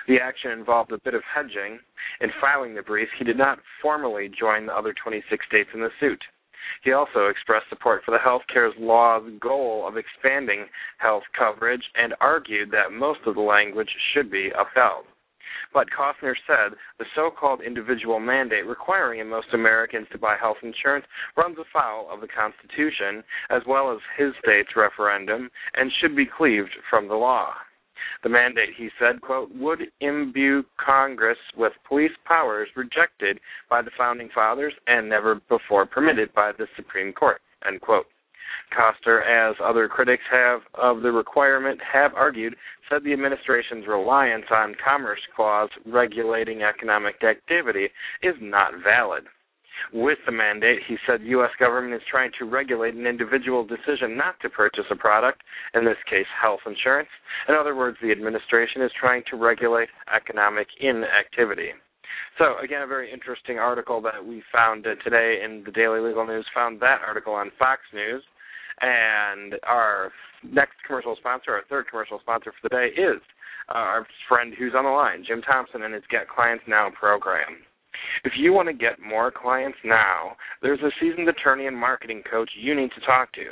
The action involved a bit of hedging. In filing the brief, he did not formally join the other 26 states in the suit. He also expressed support for the health care's law's goal of expanding health coverage and argued that most of the language should be upheld. But Koster said the so called individual mandate requiring most Americans to buy health insurance runs afoul of the Constitution as well as his state's referendum and should be cleaved from the law. The mandate, he said, quote, would imbue Congress with police powers rejected by the founding fathers and never before permitted by the Supreme Court, end quote. Koster, as other critics have of the requirement have argued, said the administration's reliance on Commerce Clause regulating economic activity is not valid. With the mandate, he said U.S. government is trying to regulate an individual decision not to purchase a product, in this case, health insurance. In other words, the administration is trying to regulate economic inactivity. So, again, a very interesting article that we found today in the Daily Legal News. Found that article on Fox News. And our next commercial sponsor, our third commercial sponsor for the day, is uh, our friend who's on the line, Jim Thompson, and his Get Clients Now program. If you want to get more clients now, there's a seasoned attorney and marketing coach you need to talk to.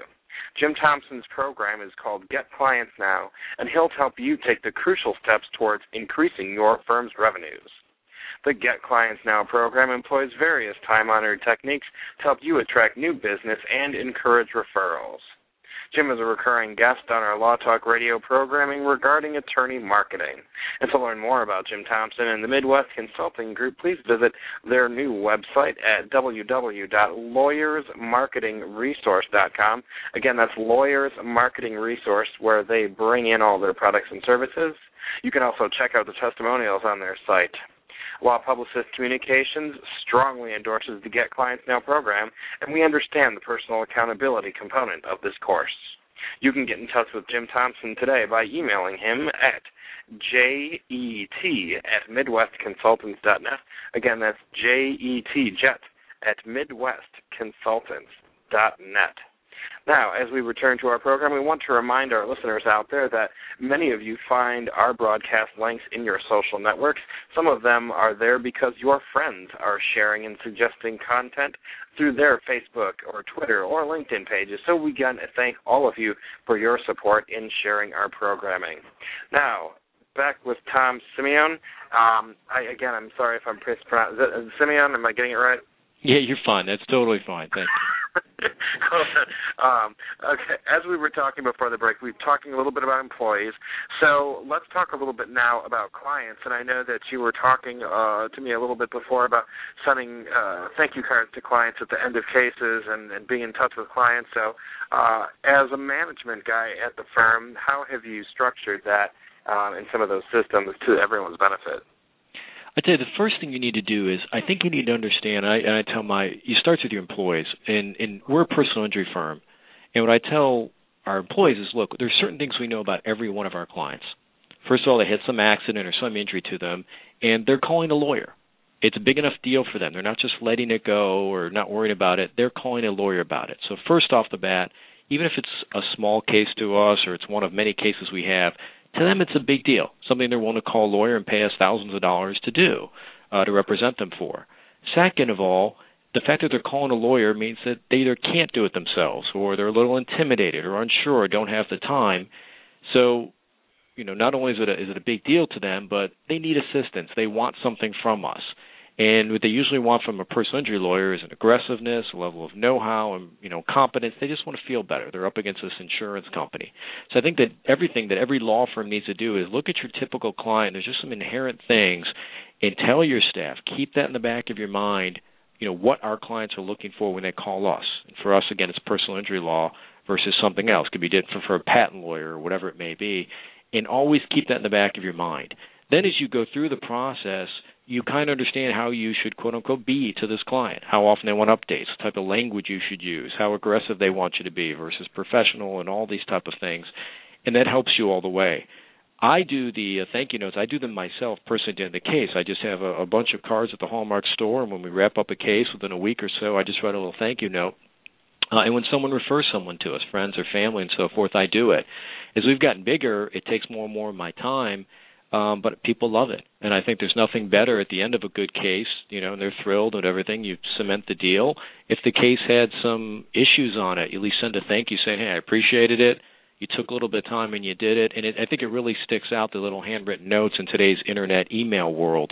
Jim Thompson's program is called Get Clients Now, and he'll help you take the crucial steps towards increasing your firm's revenues. The Get Clients Now program employs various time honored techniques to help you attract new business and encourage referrals. Jim is a recurring guest on our Law Talk radio programming regarding attorney marketing. And to learn more about Jim Thompson and the Midwest Consulting Group, please visit their new website at www.lawyersmarketingresource.com. Again, that's Lawyers Marketing Resource, where they bring in all their products and services. You can also check out the testimonials on their site. Law Publicist Communications strongly endorses the Get Clients Now program, and we understand the personal accountability component of this course. You can get in touch with Jim Thompson today by emailing him at jet at midwestconsultants.net. Again, that's J-E-T, jet at midwestconsultants.net. Now, as we return to our program, we want to remind our listeners out there that many of you find our broadcast links in your social networks. Some of them are there because your friends are sharing and suggesting content through their Facebook or Twitter or LinkedIn pages. So we again thank all of you for your support in sharing our programming. Now, back with Tom Simeon. Um, I, again, I'm sorry if I'm mispronouncing. Simeon, am I getting it right? Yeah, you're fine. That's totally fine. Thank you. um, okay, as we were talking before the break, we were talking a little bit about employees. So let's talk a little bit now about clients. And I know that you were talking uh, to me a little bit before about sending uh, thank you cards to clients at the end of cases and, and being in touch with clients. So, uh, as a management guy at the firm, how have you structured that um, in some of those systems to everyone's benefit? I tell you, the first thing you need to do is I think you need to understand. I, and I tell my you starts with your employees, and and we're a personal injury firm, and what I tell our employees is, look, there's certain things we know about every one of our clients. First of all, they had some accident or some injury to them, and they're calling a lawyer. It's a big enough deal for them. They're not just letting it go or not worrying about it. They're calling a lawyer about it. So first off the bat, even if it's a small case to us or it's one of many cases we have, to them it's a big deal, something they're willing to call a lawyer and pay us thousands of dollars to do, uh, to represent them for. Second of all, the fact that they're calling a lawyer means that they either can't do it themselves or they're a little intimidated or unsure or don't have the time. So, you know, not only is it a, is it a big deal to them, but they need assistance. They want something from us. And what they usually want from a personal injury lawyer is an aggressiveness, a level of know-how, and you know competence. They just want to feel better. They're up against this insurance company. So I think that everything that every law firm needs to do is look at your typical client. There's just some inherent things, and tell your staff keep that in the back of your mind. You know what our clients are looking for when they call us. And for us, again, it's personal injury law versus something else. It could be different for a patent lawyer or whatever it may be. And always keep that in the back of your mind. Then, as you go through the process you kind of understand how you should quote unquote be to this client, how often they want updates, the type of language you should use, how aggressive they want you to be versus professional, and all these type of things, and that helps you all the way. I do the uh, thank you notes. I do them myself personally in the case. I just have a, a bunch of cards at the Hallmark store, and when we wrap up a case within a week or so, I just write a little thank you note. Uh, and when someone refers someone to us, friends or family and so forth, I do it. As we've gotten bigger, it takes more and more of my time um, but people love it, and I think there's nothing better at the end of a good case. You know, and they're thrilled and everything. You cement the deal. If the case had some issues on it, you at least send a thank you saying, "Hey, I appreciated it. You took a little bit of time and you did it." And it, I think it really sticks out the little handwritten notes in today's internet email world.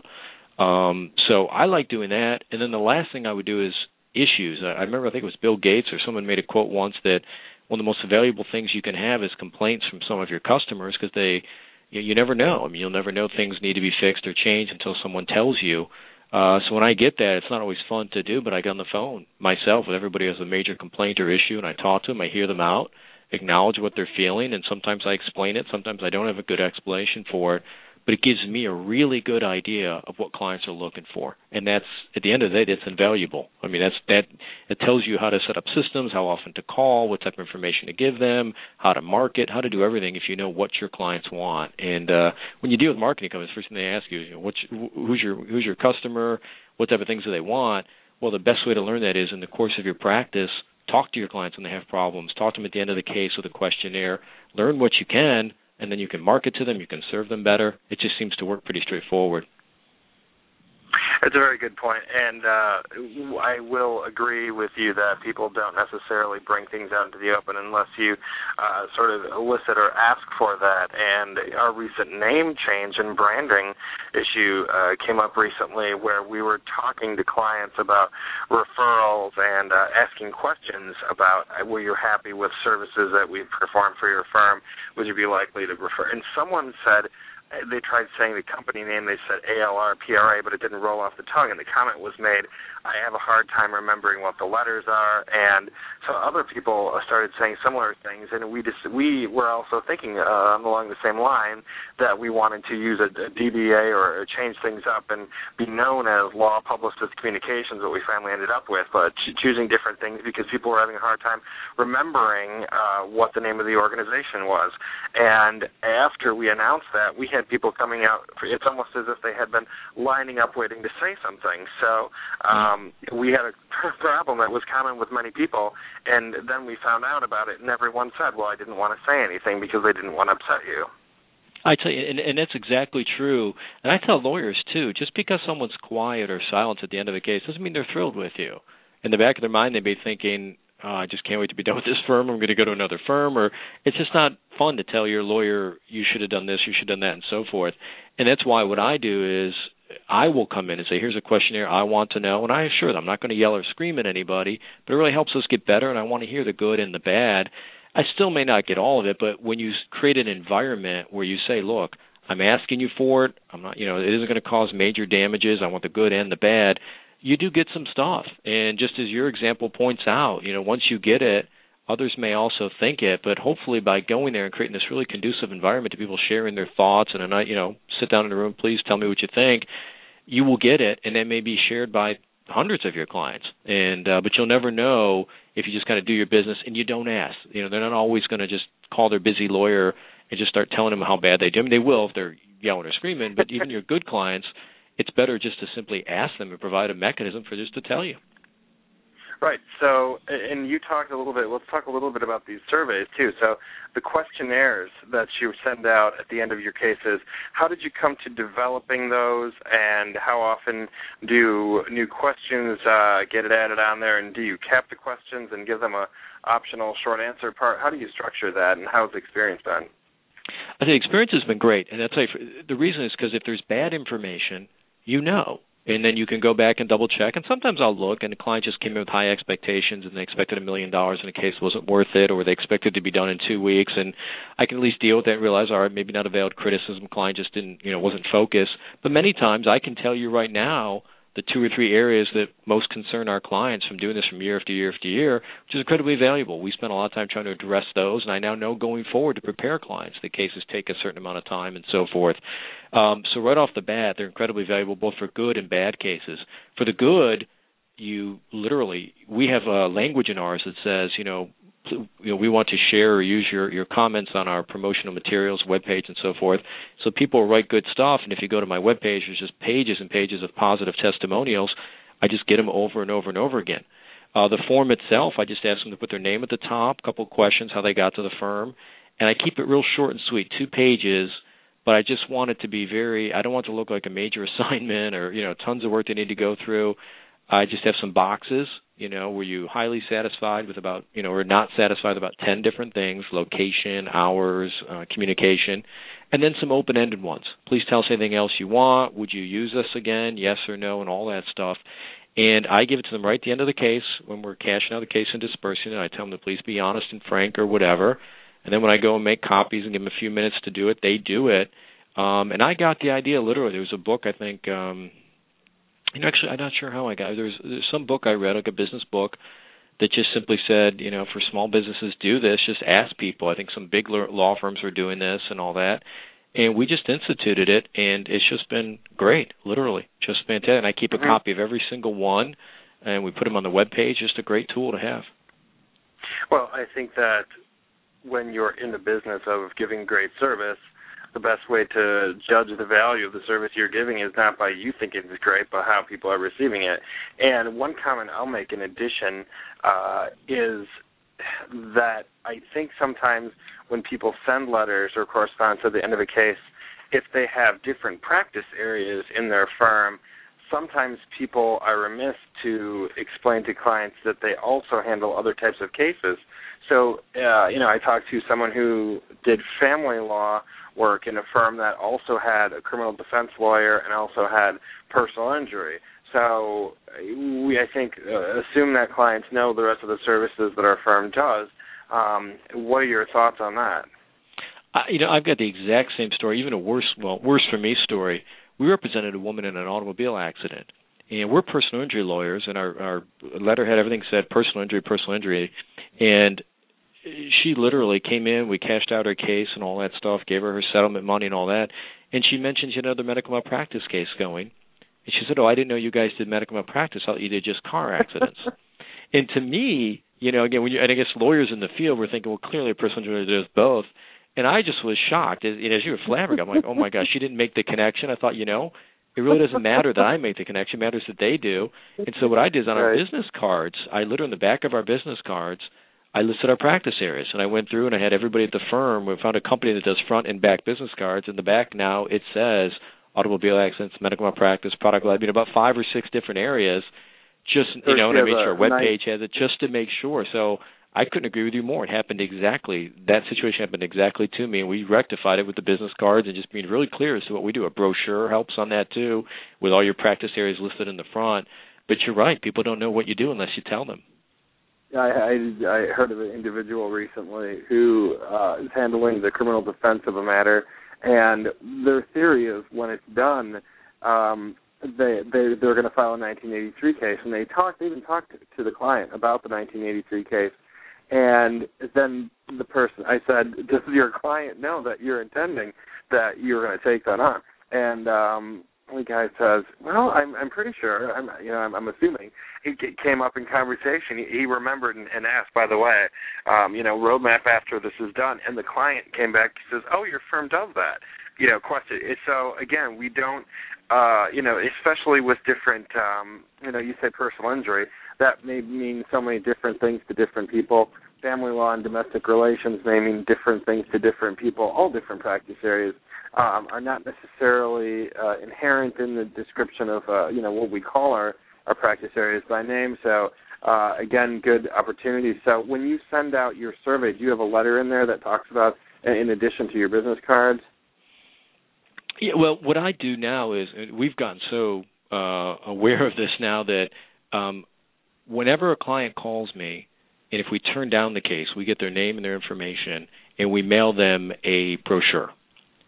Um, so I like doing that. And then the last thing I would do is issues. I, I remember I think it was Bill Gates or someone made a quote once that one of the most valuable things you can have is complaints from some of your customers because they you, you never know. I mean, you'll never know things need to be fixed or changed until someone tells you. Uh, so when I get that, it's not always fun to do, but I get on the phone myself with everybody has a major complaint or issue, and I talk to them. I hear them out, acknowledge what they're feeling, and sometimes I explain it. Sometimes I don't have a good explanation for it, but it gives me a really good idea of what clients are looking for, and that's at the end of the day, that's invaluable. I mean, that's that it tells you how to set up systems, how often to call, what type of information to give them, how to market, how to do everything if you know what your clients want. And uh, when you deal with marketing companies, first thing they ask you is, you know, what's, who's your who's your customer, what type of things do they want. Well, the best way to learn that is in the course of your practice talk to your clients when they have problems talk to them at the end of the case with a questionnaire learn what you can and then you can market to them, you can serve them better. It just seems to work pretty straightforward. That's a very good point, and uh, I will agree with you that people don't necessarily bring things out into the open unless you uh, sort of elicit or ask for that. And our recent name change and branding issue uh, came up recently, where we were talking to clients about referrals and uh, asking questions about uh, were you happy with services that we performed for your firm? Would you be likely to refer? And someone said they tried saying the company name. They said ALR PRA, but it didn't roll off the tongue. And the comment was made, "I have a hard time remembering what the letters are." And so other people started saying similar things, and we just we were also thinking uh, along the same line that we wanted to use a, a DBA or change things up and be known as Law Publicist Communications, what we finally ended up with, but ch- choosing different things because people were having a hard time remembering uh, what the name of the organization was. And after we announced that, we had people coming out. It's almost as if they had been lining up waiting to say something. So um, Um, we had a problem that was common with many people, and then we found out about it, and everyone said, "Well, I didn't want to say anything because they didn't want to upset you." I tell you, and, and that's exactly true. And I tell lawyers too. Just because someone's quiet or silent at the end of a case doesn't mean they're thrilled with you. In the back of their mind, they may be thinking, oh, "I just can't wait to be done with this firm. I'm going to go to another firm." Or it's just not fun to tell your lawyer, "You should have done this. You should have done that," and so forth. And that's why what I do is I will come in and say, "Here's a questionnaire I want to know," and I assure them I'm not going to yell or scream at anybody, but it really helps us get better, and I want to hear the good and the bad. I still may not get all of it, but when you create an environment where you say, "Look, I'm asking you for it. I'm not, you know, it isn't going to cause major damages. I want the good and the bad." You do get some stuff, and just as your example points out, you know, once you get it, others may also think it. But hopefully, by going there and creating this really conducive environment to people sharing their thoughts and a night, you know, sit down in a room, please tell me what you think. You will get it, and that may be shared by hundreds of your clients. And uh, but you'll never know if you just kind of do your business and you don't ask. You know, they're not always going to just call their busy lawyer and just start telling them how bad they do. I mean, they will if they're yelling or screaming. But even your good clients, it's better just to simply ask them and provide a mechanism for just to tell you. Right. So, and you talked a little bit. Let's talk a little bit about these surveys too. So, the questionnaires that you send out at the end of your cases. How did you come to developing those, and how often do new questions uh, get added on there? And do you cap the questions and give them a optional short answer part? How do you structure that, and how's the experience been? I think experience has been great, and that's the reason is because if there's bad information, you know and then you can go back and double check. And sometimes I'll look, and the client just came in with high expectations, and they expected a million dollars, and the case wasn't worth it, or they expected to be done in two weeks, and I can at least deal with that and realize, all right, maybe not a valid criticism. Client just didn't, you know, wasn't focused. But many times I can tell you right now the two or three areas that most concern our clients from doing this from year after year after year, which is incredibly valuable. We spend a lot of time trying to address those, and I now know going forward to prepare clients. that cases take a certain amount of time and so forth. Um, so right off the bat, they're incredibly valuable both for good and bad cases. For the good, you literally we have a language in ours that says, you know, you know, we want to share or use your, your comments on our promotional materials, web page, and so forth. So people write good stuff, and if you go to my web page, there's just pages and pages of positive testimonials. I just get them over and over and over again. Uh, the form itself, I just ask them to put their name at the top, a couple of questions, how they got to the firm, and I keep it real short and sweet, two pages. But I just want it to be very. I don't want it to look like a major assignment or you know tons of work they need to go through. I just have some boxes you know were you highly satisfied with about you know or not satisfied about 10 different things location hours uh, communication and then some open ended ones please tell us anything else you want would you use us again yes or no and all that stuff and I give it to them right at the end of the case when we're cashing out the case and dispersing it. I tell them to please be honest and frank or whatever. And then when I go and make copies and give them a few minutes to do it, they do it. Um, and I got the idea literally. There was a book I think um, you know, actually, I'm not sure how I got. There's there's some book I read, like a business book, that just simply said, you know, for small businesses, do this. Just ask people. I think some big law firms are doing this and all that, and we just instituted it, and it's just been great. Literally, just fantastic. And I keep a mm-hmm. copy of every single one, and we put them on the web page. Just a great tool to have. Well, I think that when you're in the business of giving great service, the best way to judge the value of the service you're giving is not by you thinking it's great, but how people are receiving it. And one comment I'll make in addition uh, is that I think sometimes when people send letters or correspond to the end of a case, if they have different practice areas in their firm, sometimes people are remiss to explain to clients that they also handle other types of cases. So, uh, you know, I talked to someone who did family law work in a firm that also had a criminal defense lawyer and also had personal injury. So we, I think, uh, assume that clients know the rest of the services that our firm does. Um, what are your thoughts on that? Uh, you know, I've got the exact same story, even a worse, well, worse for me story. We represented a woman in an automobile accident, and we're personal injury lawyers, and our our letterhead everything said personal injury, personal injury, and she literally came in, we cashed out her case and all that stuff, gave her her settlement money and all that, and she mentioned she had another medical malpractice case going. And she said, "Oh, I didn't know you guys did medical malpractice. I thought you did just car accidents." and to me, you know, again, when you and I guess lawyers in the field were thinking, well, clearly a injury does both. And I just was shocked. As, as you were flabbergasted, I'm like, oh my gosh, she didn't make the connection. I thought, you know, it really doesn't matter that I make the connection; it matters that they do. And so what I did is on right. our business cards, I literally on the back of our business cards, I listed our practice areas, and I went through and I had everybody at the firm. We found a company that does front and back business cards. In the back now, it says automobile accidents, medical malpractice, product liability, about five or six different areas. Just you know, and I made sure our web page has it just to make sure. So I couldn't agree with you more. It happened exactly that situation happened exactly to me, and we rectified it with the business cards and just being really clear as to what we do. A brochure helps on that too, with all your practice areas listed in the front. But you're right; people don't know what you do unless you tell them. I, I I heard of an individual recently who uh, is handling the criminal defense of a matter, and their theory is when it's done, um, they they they're going to file a 1983 case, and they talked they even talked to the client about the 1983 case, and then the person I said, does your client know that you're intending that you're going to take that on? And um, the guy says, "Well, I'm I'm pretty sure. I'm you know I'm, I'm assuming." It came up in conversation. He, he remembered and, and asked, by the way, um, you know, roadmap after this is done. And the client came back and says, "Oh, your firm does that." You know, question. So again, we don't, uh, you know, especially with different, um, you know, you say personal injury, that may mean so many different things to different people. Family law and domestic relations naming different things to different people. All different practice areas um, are not necessarily uh, inherent in the description of uh, you know what we call our our practice areas by name. So uh, again, good opportunity. So when you send out your survey, do you have a letter in there that talks about in addition to your business cards? Yeah, well, what I do now is we've gotten so uh, aware of this now that um, whenever a client calls me, and if we turn down the case, we get their name and their information, and we mail them a brochure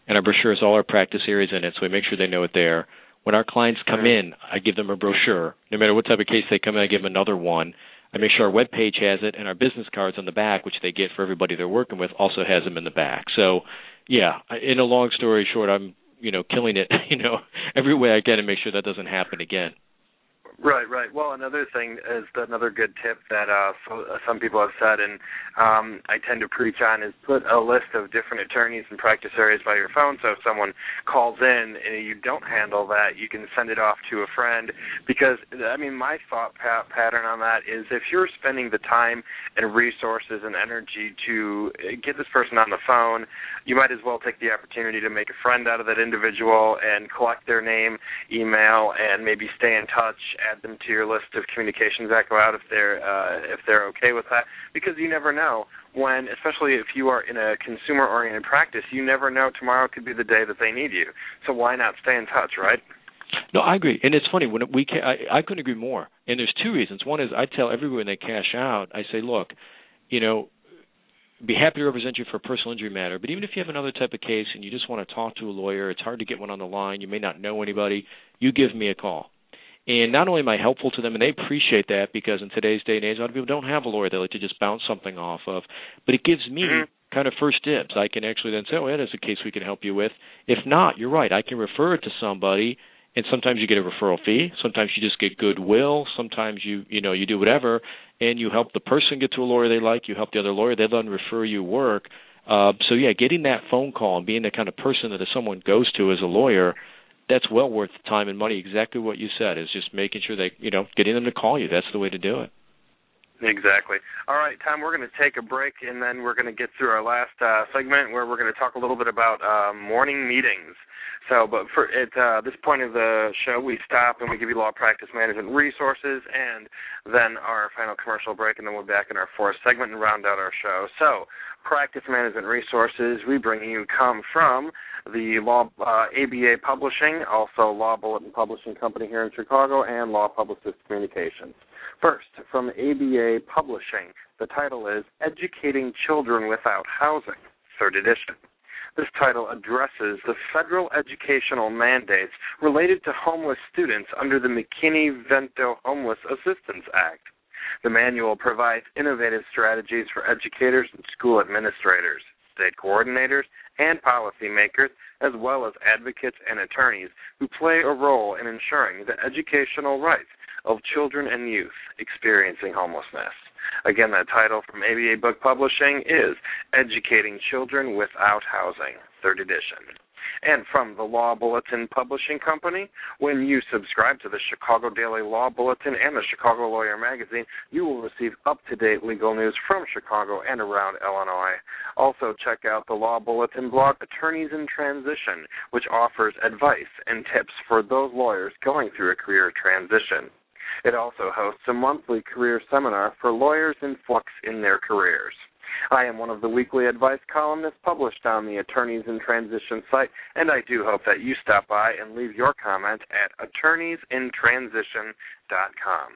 and our brochure has all our practice areas in it, so we make sure they know it there. When our clients come in, I give them a brochure. No matter what type of case they come in, I give them another one. I make sure our web page has it, and our business cards on the back, which they get for everybody they're working with, also has them in the back. So, yeah, in a long story short, I'm you know killing it, you know, every way I can to make sure that doesn't happen again. Right, right. Well, another thing is another good tip that uh, so, uh, some people have said, and um, I tend to preach on, is put a list of different attorneys and practice areas by your phone. So if someone calls in and you don't handle that, you can send it off to a friend. Because I mean, my thought pa- pattern on that is if you're spending the time and resources and energy to get this person on the phone, you might as well take the opportunity to make a friend out of that individual and collect their name, email, and maybe stay in touch add them to your list of communications that go out if they're uh, if they're okay with that because you never know when especially if you are in a consumer oriented practice you never know tomorrow could be the day that they need you so why not stay in touch right no, I agree, and it's funny when we ca- I, I couldn't agree more. And there's two reasons. One is I tell everyone they cash out, I say, look, you know, be happy to represent you for a personal injury matter. But even if you have another type of case and you just want to talk to a lawyer, it's hard to get one on the line. You may not know anybody. You give me a call. And not only am I helpful to them, and they appreciate that because in today's day and age, a lot of people don't have a lawyer they like to just bounce something off of, but it gives me mm-hmm. kind of first dibs. I can actually then say, oh, that is a case we can help you with. If not, you're right. I can refer it to somebody, and sometimes you get a referral fee. Sometimes you just get goodwill. Sometimes you, you know, you do whatever, and you help the person get to a lawyer they like. You help the other lawyer. They then refer you work. Uh, so yeah, getting that phone call and being the kind of person that if someone goes to as a lawyer – that's well worth the time and money. Exactly what you said is just making sure they, you know, getting them to call you. That's the way to do it. Exactly. All right, Tom, we're going to take a break and then we're going to get through our last uh, segment where we're going to talk a little bit about uh, morning meetings. So, but for at uh, this point of the show, we stop and we give you law practice management resources, and then our final commercial break, and then we'll be back in our fourth segment and round out our show. So, practice management resources we bring you come from the Law uh, ABA Publishing, also Law Bulletin Publishing Company here in Chicago, and Law Publicist Communications. First, from ABA Publishing, the title is Educating Children Without Housing, third edition. This title addresses the federal educational mandates related to homeless students under the McKinney-Vento Homeless Assistance Act. The manual provides innovative strategies for educators and school administrators, state coordinators, and policymakers, as well as advocates and attorneys who play a role in ensuring the educational rights of children and youth experiencing homelessness. Again, that title from ABA Book Publishing is Educating Children Without Housing, third edition. And from the Law Bulletin Publishing Company, when you subscribe to the Chicago Daily Law Bulletin and the Chicago Lawyer Magazine, you will receive up to date legal news from Chicago and around Illinois. Also, check out the Law Bulletin blog, Attorneys in Transition, which offers advice and tips for those lawyers going through a career transition. It also hosts a monthly career seminar for lawyers in flux in their careers. I am one of the weekly advice columnists published on the Attorneys in Transition site, and I do hope that you stop by and leave your comment at attorneysintransition.com.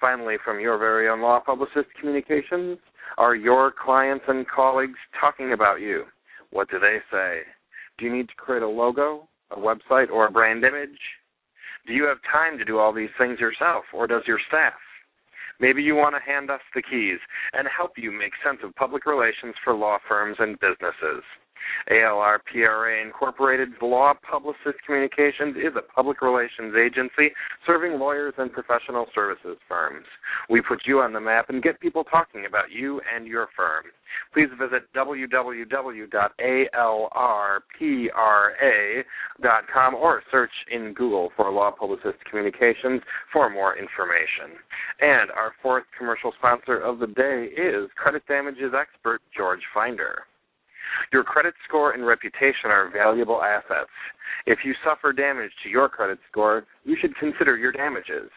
Finally, from your very own law publicist communications, are your clients and colleagues talking about you? What do they say? Do you need to create a logo, a website, or a brand image? Do you have time to do all these things yourself, or does your staff? Maybe you want to hand us the keys and help you make sense of public relations for law firms and businesses. ALR PRA Incorporated Law Publicist Communications is a public relations agency serving lawyers and professional services firms. We put you on the map and get people talking about you and your firm. Please visit www.alrpra.com or search in Google for Law Publicist Communications for more information. And our fourth commercial sponsor of the day is credit damages expert George Finder. Your credit score and reputation are valuable assets. If you suffer damage to your credit score, you should consider your damages.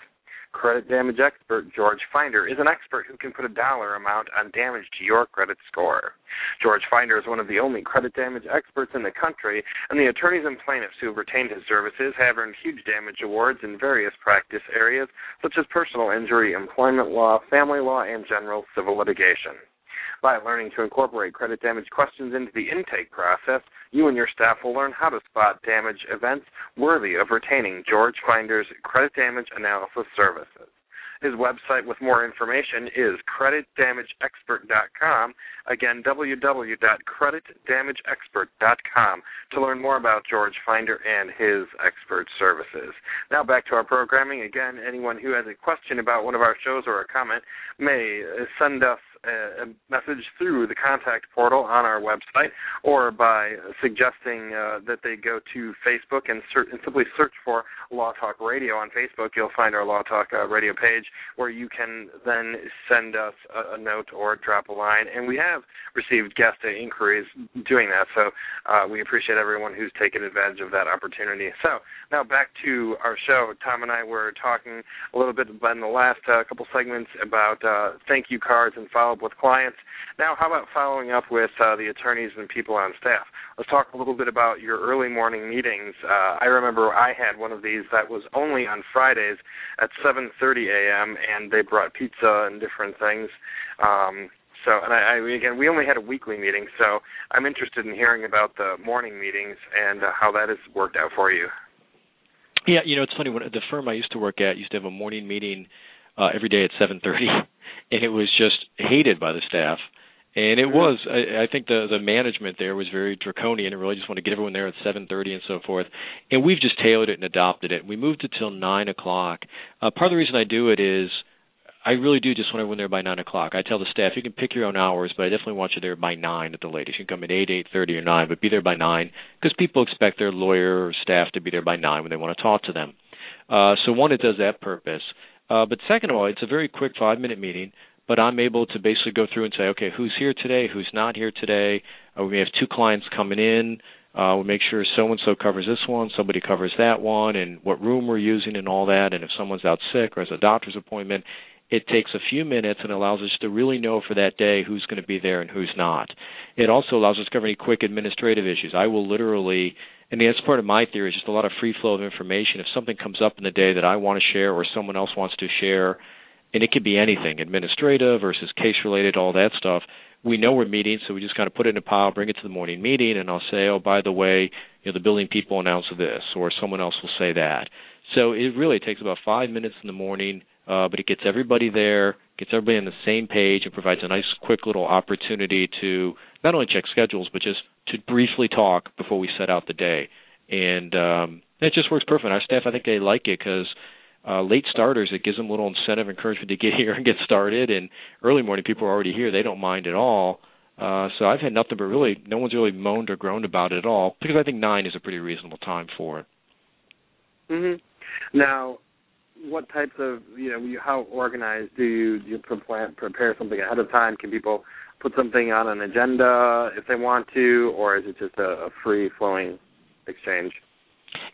Credit damage expert George Finder is an expert who can put a dollar amount on damage to your credit score. George Finder is one of the only credit damage experts in the country, and the attorneys and plaintiffs who have retained his services have earned huge damage awards in various practice areas such as personal injury, employment law, family law, and general civil litigation. By learning to incorporate credit damage questions into the intake process, you and your staff will learn how to spot damage events worthy of retaining George Finder's credit damage analysis services. His website with more information is creditdamageexpert.com. Again, www.creditdamageexpert.com to learn more about George Finder and his expert services. Now back to our programming. Again, anyone who has a question about one of our shows or a comment may send us a message through the contact portal on our website or by suggesting uh, that they go to Facebook and, and, simply search for Law Talk Radio on Facebook. You'll find our Law Talk uh, radio page where you can then send us a, a, note or drop a line. And we have received guest inquiries doing that, so uh, we appreciate everyone who's taken advantage of that opportunity. So now back to our show. Tom and I were talking a little bit in the last uh, couple segments about uh, thank you cards and follow up with clients. Now, how about following up with uh, the attorneys and people on staff? Let's talk a little bit about your early morning meetings. Uh, I remember I had one of these that was only on Fridays at 7:30 a.m. and they brought pizza and different things. Um, so, and I, I again, we only had a weekly meeting, so I'm interested in hearing about the morning meetings and uh, how that has worked out for you. Yeah, you know, it's funny when the firm I used to work at used to have a morning meeting uh, every day at 7:30, and it was just hated by the staff. And it was, I, I think the the management there was very draconian and really just wanted to get everyone there at 7:30 and so forth. And we've just tailored it and adopted it. We moved it till nine o'clock. Uh, part of the reason I do it is I really do just want everyone there by nine o'clock. I tell the staff you can pick your own hours, but I definitely want you there by nine at the latest. You can come at eight, eight thirty, or nine, but be there by nine because people expect their lawyer or staff to be there by nine when they want to talk to them. Uh, so one, it does that purpose. Uh, but second of all, it's a very quick five minute meeting, but I'm able to basically go through and say, okay, who's here today, who's not here today. Uh, we may have two clients coming in. Uh, we'll make sure so and so covers this one, somebody covers that one, and what room we're using and all that. And if someone's out sick or has a doctor's appointment, it takes a few minutes and allows us to really know for that day who's going to be there and who's not. It also allows us to cover any quick administrative issues. I will literally and that's part of my theory is just a lot of free flow of information. If something comes up in the day that I want to share or someone else wants to share, and it could be anything, administrative versus case related, all that stuff. We know we're meeting, so we just kind of put it in a pile, bring it to the morning meeting, and I'll say, oh, by the way, you know, the building people announce this, or someone else will say that. So it really takes about five minutes in the morning, uh, but it gets everybody there, gets everybody on the same page, and provides a nice, quick little opportunity to not only check schedules, but just to briefly talk before we set out the day. And um, it just works perfect. Our staff, I think they like it because uh, late starters, it gives them a little incentive, encouragement to get here and get started. And early morning people are already here; they don't mind at all. Uh, so I've had nothing but really, no one's really moaned or groaned about it at all because I think nine is a pretty reasonable time for it. Mhm. Now, what types of you know how organized do you do you prepare something ahead of time? Can people put something on an agenda if they want to, or is it just a, a free flowing exchange?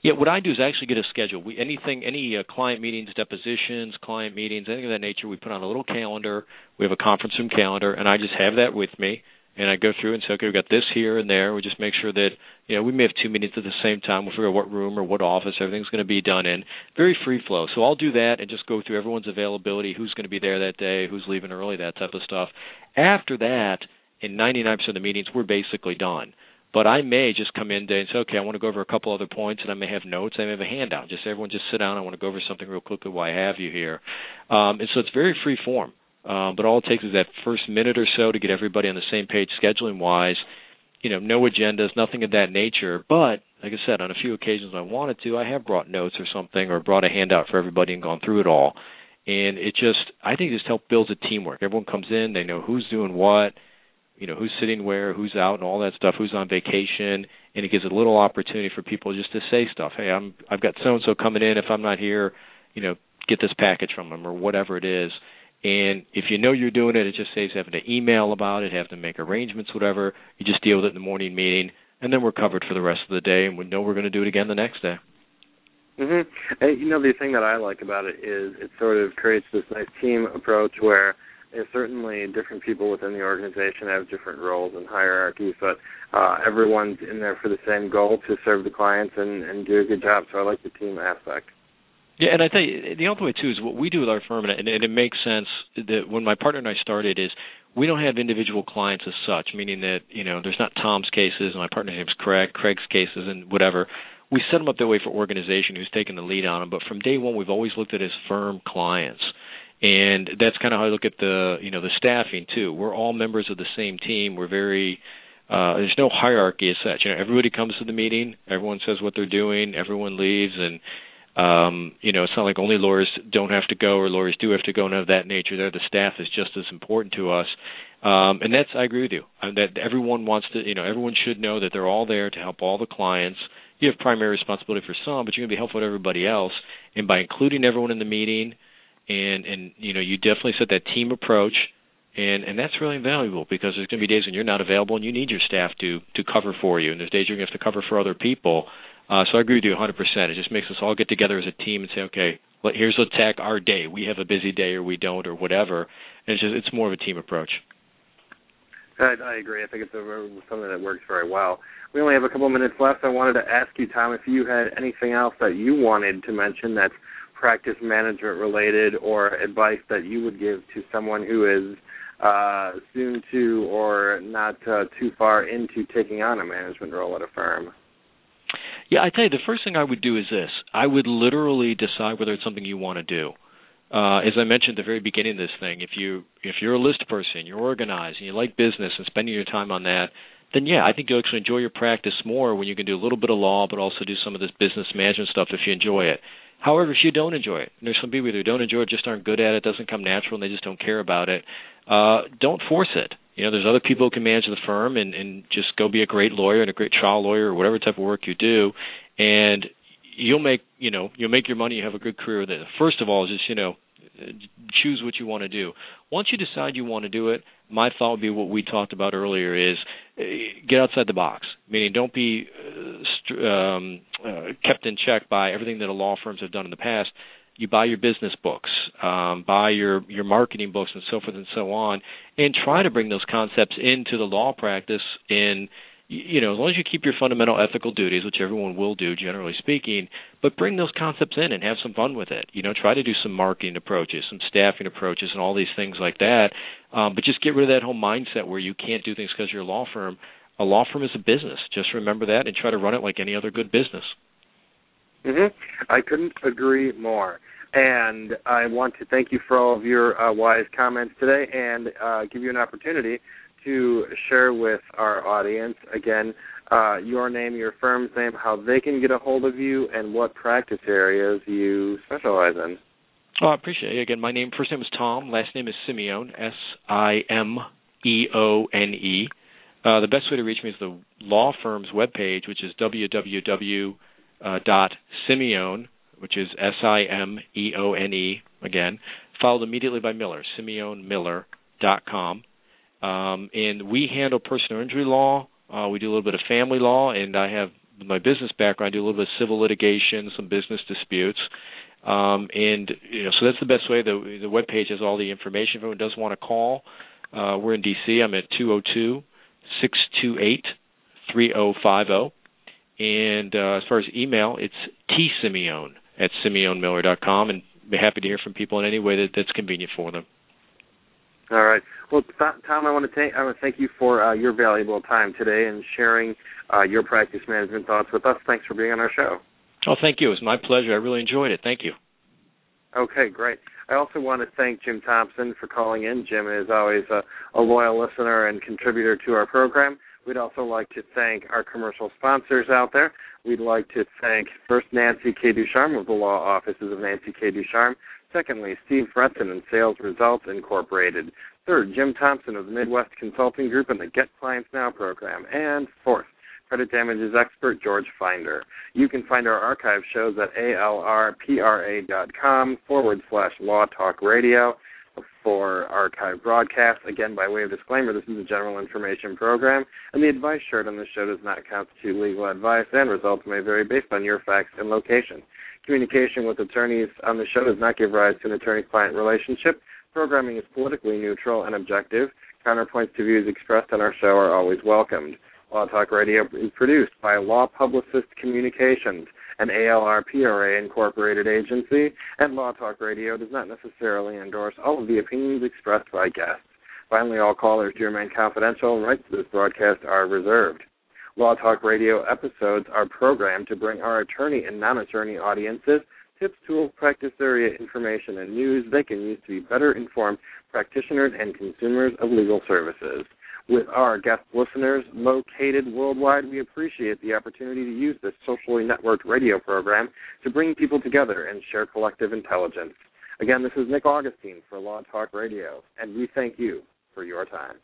Yeah, what I do is actually get a schedule. We anything, any uh, client meetings, depositions, client meetings, anything of that nature. We put on a little calendar. We have a conference room calendar, and I just have that with me and I go through and say, okay, we've got this here and there. We just make sure that you know we may have two meetings at the same time. We'll figure out what room or what office everything's going to be done in. Very free flow. So I'll do that and just go through everyone's availability, who's going to be there that day, who's leaving early, that type of stuff. After that, in 99% of the meetings, we're basically done. But I may just come in today and say, okay, I want to go over a couple other points, and I may have notes. I may have a handout. Just everyone, just sit down. I want to go over something real quickly while I have you here. Um, and so it's very free form. Um, but all it takes is that first minute or so to get everybody on the same page scheduling wise. You know, no agendas, nothing of that nature. But like I said, on a few occasions I wanted to, I have brought notes or something or brought a handout for everybody and gone through it all. And it just, I think, it just helps build a teamwork. Everyone comes in, they know who's doing what, you know, who's sitting where, who's out, and all that stuff, who's on vacation, and it gives a little opportunity for people just to say stuff. Hey, I'm, I've got so and so coming in. If I'm not here, you know, get this package from them or whatever it is and if you know you're doing it, it just saves having to email about it, have to make arrangements, whatever. You just deal with it in the morning meeting, and then we're covered for the rest of the day, and we know we're going to do it again the next day. Mhm. And you know the thing that I like about it is it sort of creates this nice team approach where certainly different people within the organization have different roles and hierarchies, but uh, everyone's in there for the same goal to serve the clients and, and do a good job. So I like the team aspect. Yeah, and I think the other way too is what we do with our firm, and it, makes sense that when my partner and I started is we don't have individual clients as such, meaning that you know there's not Tom's cases and my partner's name's Craig, Craig's cases and whatever. We set them up that way for organization who's taking the lead on them, but from day one we've always looked at as firm clients, and that's kind of how I look at the you know the staffing too. We're all members of the same team. We're very uh, there's no hierarchy as such. You know, everybody comes to the meeting, everyone says what they're doing, everyone leaves, and um, you know, it's not like only lawyers don't have to go or lawyers do have to go and of that nature. There, the staff is just as important to us. Um, and that's I agree with you. Uh, that everyone wants to, you know, everyone should know that they're all there to help all the clients. You have primary responsibility for some, but you're going to be helpful to everybody else. And by including everyone in the meeting, and and you know, you definitely set that team approach, and and that's really valuable because there's going to be days when you're not available and you need your staff to to cover for you, and there's days you're going to have to cover for other people. Uh, so I agree with you 100%. It just makes us all get together as a team and say, okay, well, here's let's attack our day. We have a busy day or we don't or whatever. And it's just it's more of a team approach. I, I agree. I think it's a, something that works very well. We only have a couple minutes left. I wanted to ask you, Tom, if you had anything else that you wanted to mention that's practice management related or advice that you would give to someone who is uh, soon to or not uh, too far into taking on a management role at a firm. Yeah, I tell you, the first thing I would do is this: I would literally decide whether it's something you want to do. Uh, as I mentioned at the very beginning of this thing, if you if you're a list person, you're organized, and you like business and spending your time on that, then yeah, I think you'll actually enjoy your practice more when you can do a little bit of law, but also do some of this business management stuff if you enjoy it. However, if you don't enjoy it, and there's some people who don't enjoy it, just aren't good at it, doesn't come natural, and they just don't care about it, uh, don't force it. You know, there's other people who can manage the firm and, and just go be a great lawyer and a great trial lawyer or whatever type of work you do, and you'll make you know you'll make your money. You have a good career it. First of all, just you know choose what you want to do. Once you decide you want to do it, my thought would be what we talked about earlier is uh, get outside the box. Meaning, don't be uh, um, uh, kept in check by everything that law firms have done in the past you buy your business books, um, buy your your marketing books, and so forth and so on, and try to bring those concepts into the law practice. In you know, as long as you keep your fundamental ethical duties, which everyone will do, generally speaking, but bring those concepts in and have some fun with it. You know, try to do some marketing approaches, some staffing approaches, and all these things like that. Um, but just get rid of that whole mindset where you can't do things because you're a law firm. A law firm is a business. Just remember that and try to run it like any other good business. Mm-hmm. I couldn't agree more. And I want to thank you for all of your uh, wise comments today and uh, give you an opportunity to share with our audience, again, uh, your name, your firm's name, how they can get a hold of you, and what practice areas you specialize in. Oh, I appreciate it. Again, my name first name is Tom, last name is Simeone, S I M E O N E. Uh, the best way to reach me is the law firm's webpage, which is www.simeone, which is S I M E O N E again, followed immediately by Miller, SimeoneMiller.com. Um, and we handle personal injury law. Uh, we do a little bit of family law, and I have my business background. I do a little bit of civil litigation, some business disputes. Um, and you know, so that's the best way. The the web page has all the information. If anyone does want to call, uh, we're in DC. I'm at 202 628 3050. And uh, as far as email, it's tsimeone at simeonemiller.com, and be happy to hear from people in any way that, that's convenient for them. All right. Well, Tom, I want to thank I want to thank you for uh, your valuable time today and sharing uh, your practice management thoughts with us. Thanks for being on our show. Oh, thank you. It was my pleasure. I really enjoyed it. Thank you. Okay, great. I also want to thank Jim Thompson for calling in. Jim is always a, a loyal listener and contributor to our program. We'd also like to thank our commercial sponsors out there. We'd like to thank first Nancy K. Ducharme of the Law Offices of Nancy K. Ducharme. Secondly, Steve Fretzin and Sales Results Incorporated. Third, Jim Thompson of the Midwest Consulting Group and the Get Clients Now program. And fourth, credit damages expert George Finder. You can find our archive shows at alrpra.com forward slash law talk radio for archive broadcasts. Again, by way of disclaimer, this is a general information program, and the advice shared on this show does not constitute legal advice, and results may vary based on your facts and location. Communication with attorneys on the show does not give rise to an attorney-client relationship. Programming is politically neutral and objective. Counterpoints to views expressed on our show are always welcomed. Law Talk Radio is produced by Law Publicist Communications, an ALRPRA incorporated agency, and Law Talk Radio does not necessarily endorse all of the opinions expressed by guests. Finally, all callers do remain confidential, rights to this broadcast are reserved. Law Talk Radio episodes are programmed to bring our attorney and non attorney audiences tips, tools, practice area information, and news they can use to be better informed practitioners and consumers of legal services with our guest listeners located worldwide. We appreciate the opportunity to use this socially networked radio program to bring people together and share collective intelligence. Again, this is Nick Augustine for Law Talk Radio, and we thank you for your time.